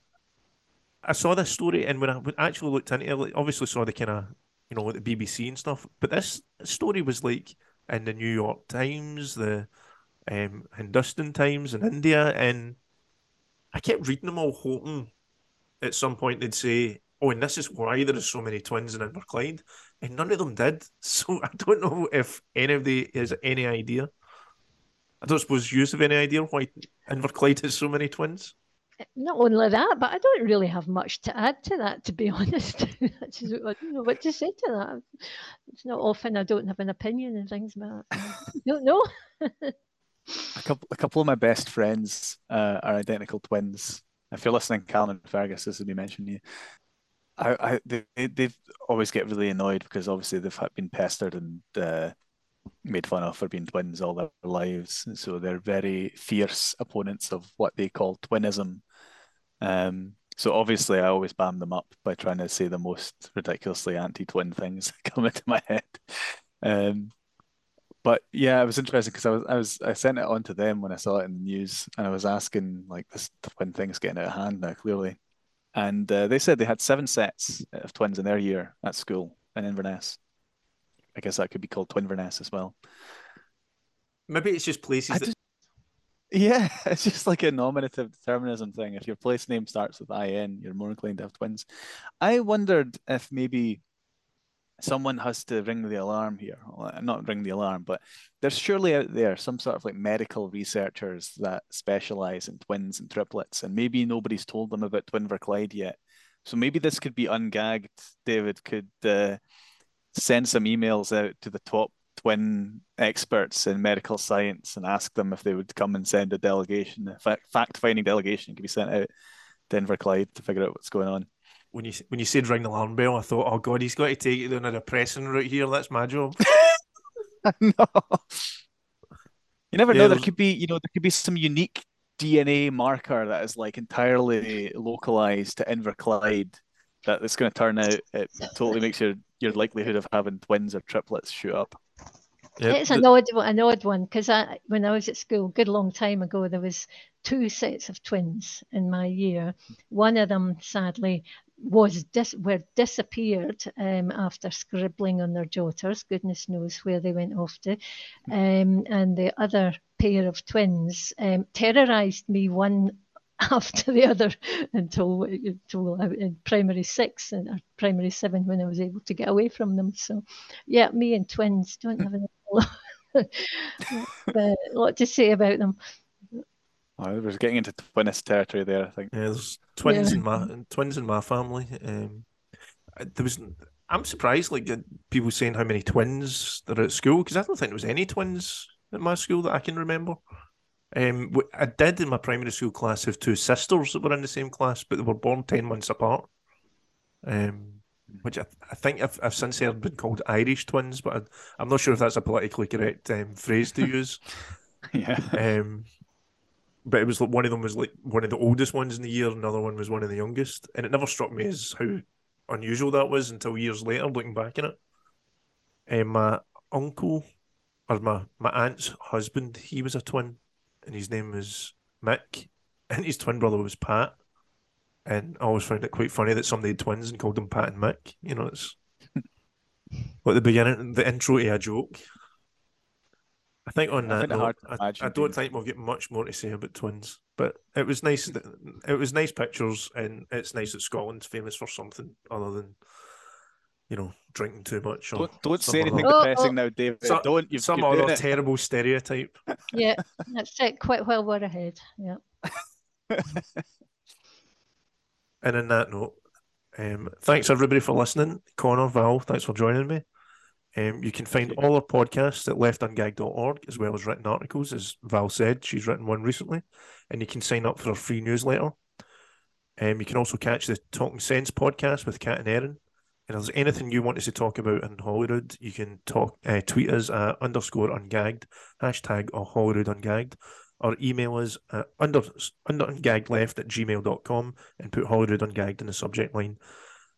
S1: I saw this story, and when I actually looked into it, obviously saw the kind of you know, the BBC and stuff. But this story was like in the New York Times, the um, Hindustan Times in India, and I kept reading them all, hoping at some point they'd say, "Oh, and this is why there are so many twins in Inverclyde," and none of them did. So I don't know if any of anybody has any idea. I don't suppose you have any idea why Inverclyde has so many twins
S3: not only that, but I don't really have much to add to that, to be honest. I don't know what to say to that. It's not often I don't have an opinion and things, but I don't know.
S2: a couple, a couple of my best friends uh, are identical twins. If you're listening, Calum and Fergus, this has been mentioned you. I, I, they, they always get really annoyed because obviously they've been pestered and uh, made fun of for being twins all their lives. So they're very fierce opponents of what they call twinism. Um, so obviously, I always bam them up by trying to say the most ridiculously anti-twin things that come into my head. Um, but yeah, it was interesting because I was I was I sent it on to them when I saw it in the news, and I was asking like this twin thing's getting out of hand now, clearly, and uh, they said they had seven sets of twins in their year at school in Inverness. I guess that could be called Twinverness as well.
S1: Maybe it's just places that
S2: yeah, it's just like a nominative determinism thing. If your place name starts with IN, you're more inclined to have twins. I wondered if maybe someone has to ring the alarm here. Well, not ring the alarm, but there's surely out there some sort of like medical researchers that specialize in twins and triplets, and maybe nobody's told them about Twinverclyde yet. So maybe this could be ungagged. David could uh, send some emails out to the top twin experts in medical science and ask them if they would come and send a delegation, a fact finding delegation could be sent out Denver Clyde to figure out what's going on.
S1: When you when you said ring the alarm bell, I thought, oh god, he's got to take it on a depressing route here. That's my job.
S2: no. You never yeah, know. There could be, you know, there could be some unique DNA marker that is like entirely localized to Inverclyde that it's going to turn out. It totally makes your your likelihood of having twins or triplets shoot up.
S3: Yep. It's an odd, an odd one because I, when I was at school, a good long time ago, there was two sets of twins in my year. One of them, sadly, was dis- were disappeared um, after scribbling on their jotters. Goodness knows where they went off to. Um, and the other pair of twins um, terrorized me one after the other until until in primary six and primary seven when I was able to get away from them. So, yeah, me and twins don't have a lot to say about them.
S2: I was getting into twinist territory there. I think.
S1: Yeah, there's twins yeah. in my twins in my family. Um, there was I'm surprised, like uh, people saying how many twins there are at school because I don't think there was any twins at my school that I can remember. Um, I did in my primary school class have two sisters that were in the same class, but they were born ten months apart. Um, which I, I think I've, I've since heard been called Irish twins, but I, I'm not sure if that's a politically correct um, phrase to use.
S2: Yeah.
S1: Um, but it was like one of them was like one of the oldest ones in the year, another one was one of the youngest, and it never struck me as how unusual that was until years later, looking back in it. And my uncle, or my my aunt's husband, he was a twin, and his name was Mick, and his twin brother was Pat. And I always found it quite funny that somebody had twins and called them Pat and Mick. You know, it's like the beginning, the intro to a joke. I think on
S2: I
S1: that note, I, I don't think we'll get much more to say about twins. But it was nice. That, it was nice pictures, and it's nice that Scotland's famous for something other than, you know, drinking too much. Or
S2: Don't, don't say anything
S3: Oh,
S2: depressing
S3: oh.
S2: now, David.
S1: Some-
S2: don't. You've,
S1: some
S2: you're doing
S1: other
S2: it.
S1: terrible stereotype.
S3: Yeah, that's it. Quite well we're ahead. Yeah.
S1: And in that note, um, thanks everybody for listening. Connor, Val, thanks for joining me. Um, you can find all our podcasts at leftungag.org as well as written articles. As Val said, she's written one recently, and you can sign up for our free newsletter. Um, you can also catch the Talking Sense podcast with Kat and Erin. If there's anything you want us to talk about in Holyrude, you can talk uh, tweet us at underscore ungagged, hashtag or Holyrude ungagged, or email us at under, under ungaggedleft at gmail.com and put Holyrude ungagged in the subject line.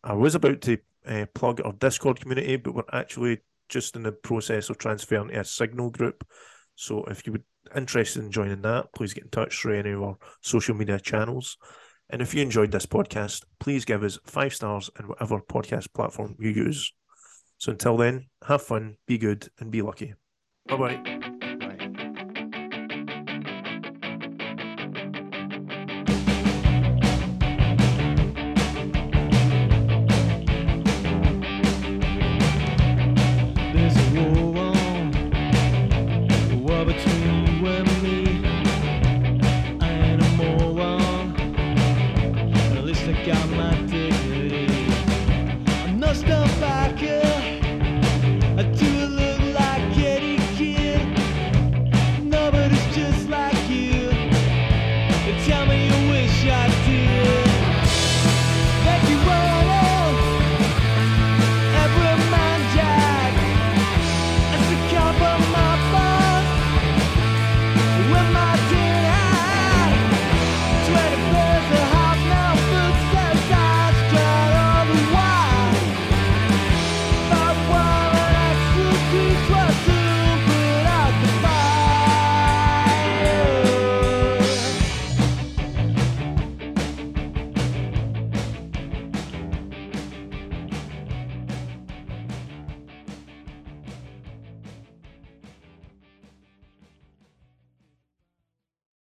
S1: I was about to uh, plug our Discord community, but we're actually just in the process of transferring to a Signal group. So if you would interested in joining that, please get in touch through any of our social media channels. And if you enjoyed this podcast, please give us five stars in whatever podcast platform you use. So until then, have fun, be good, and be lucky. Bye bye.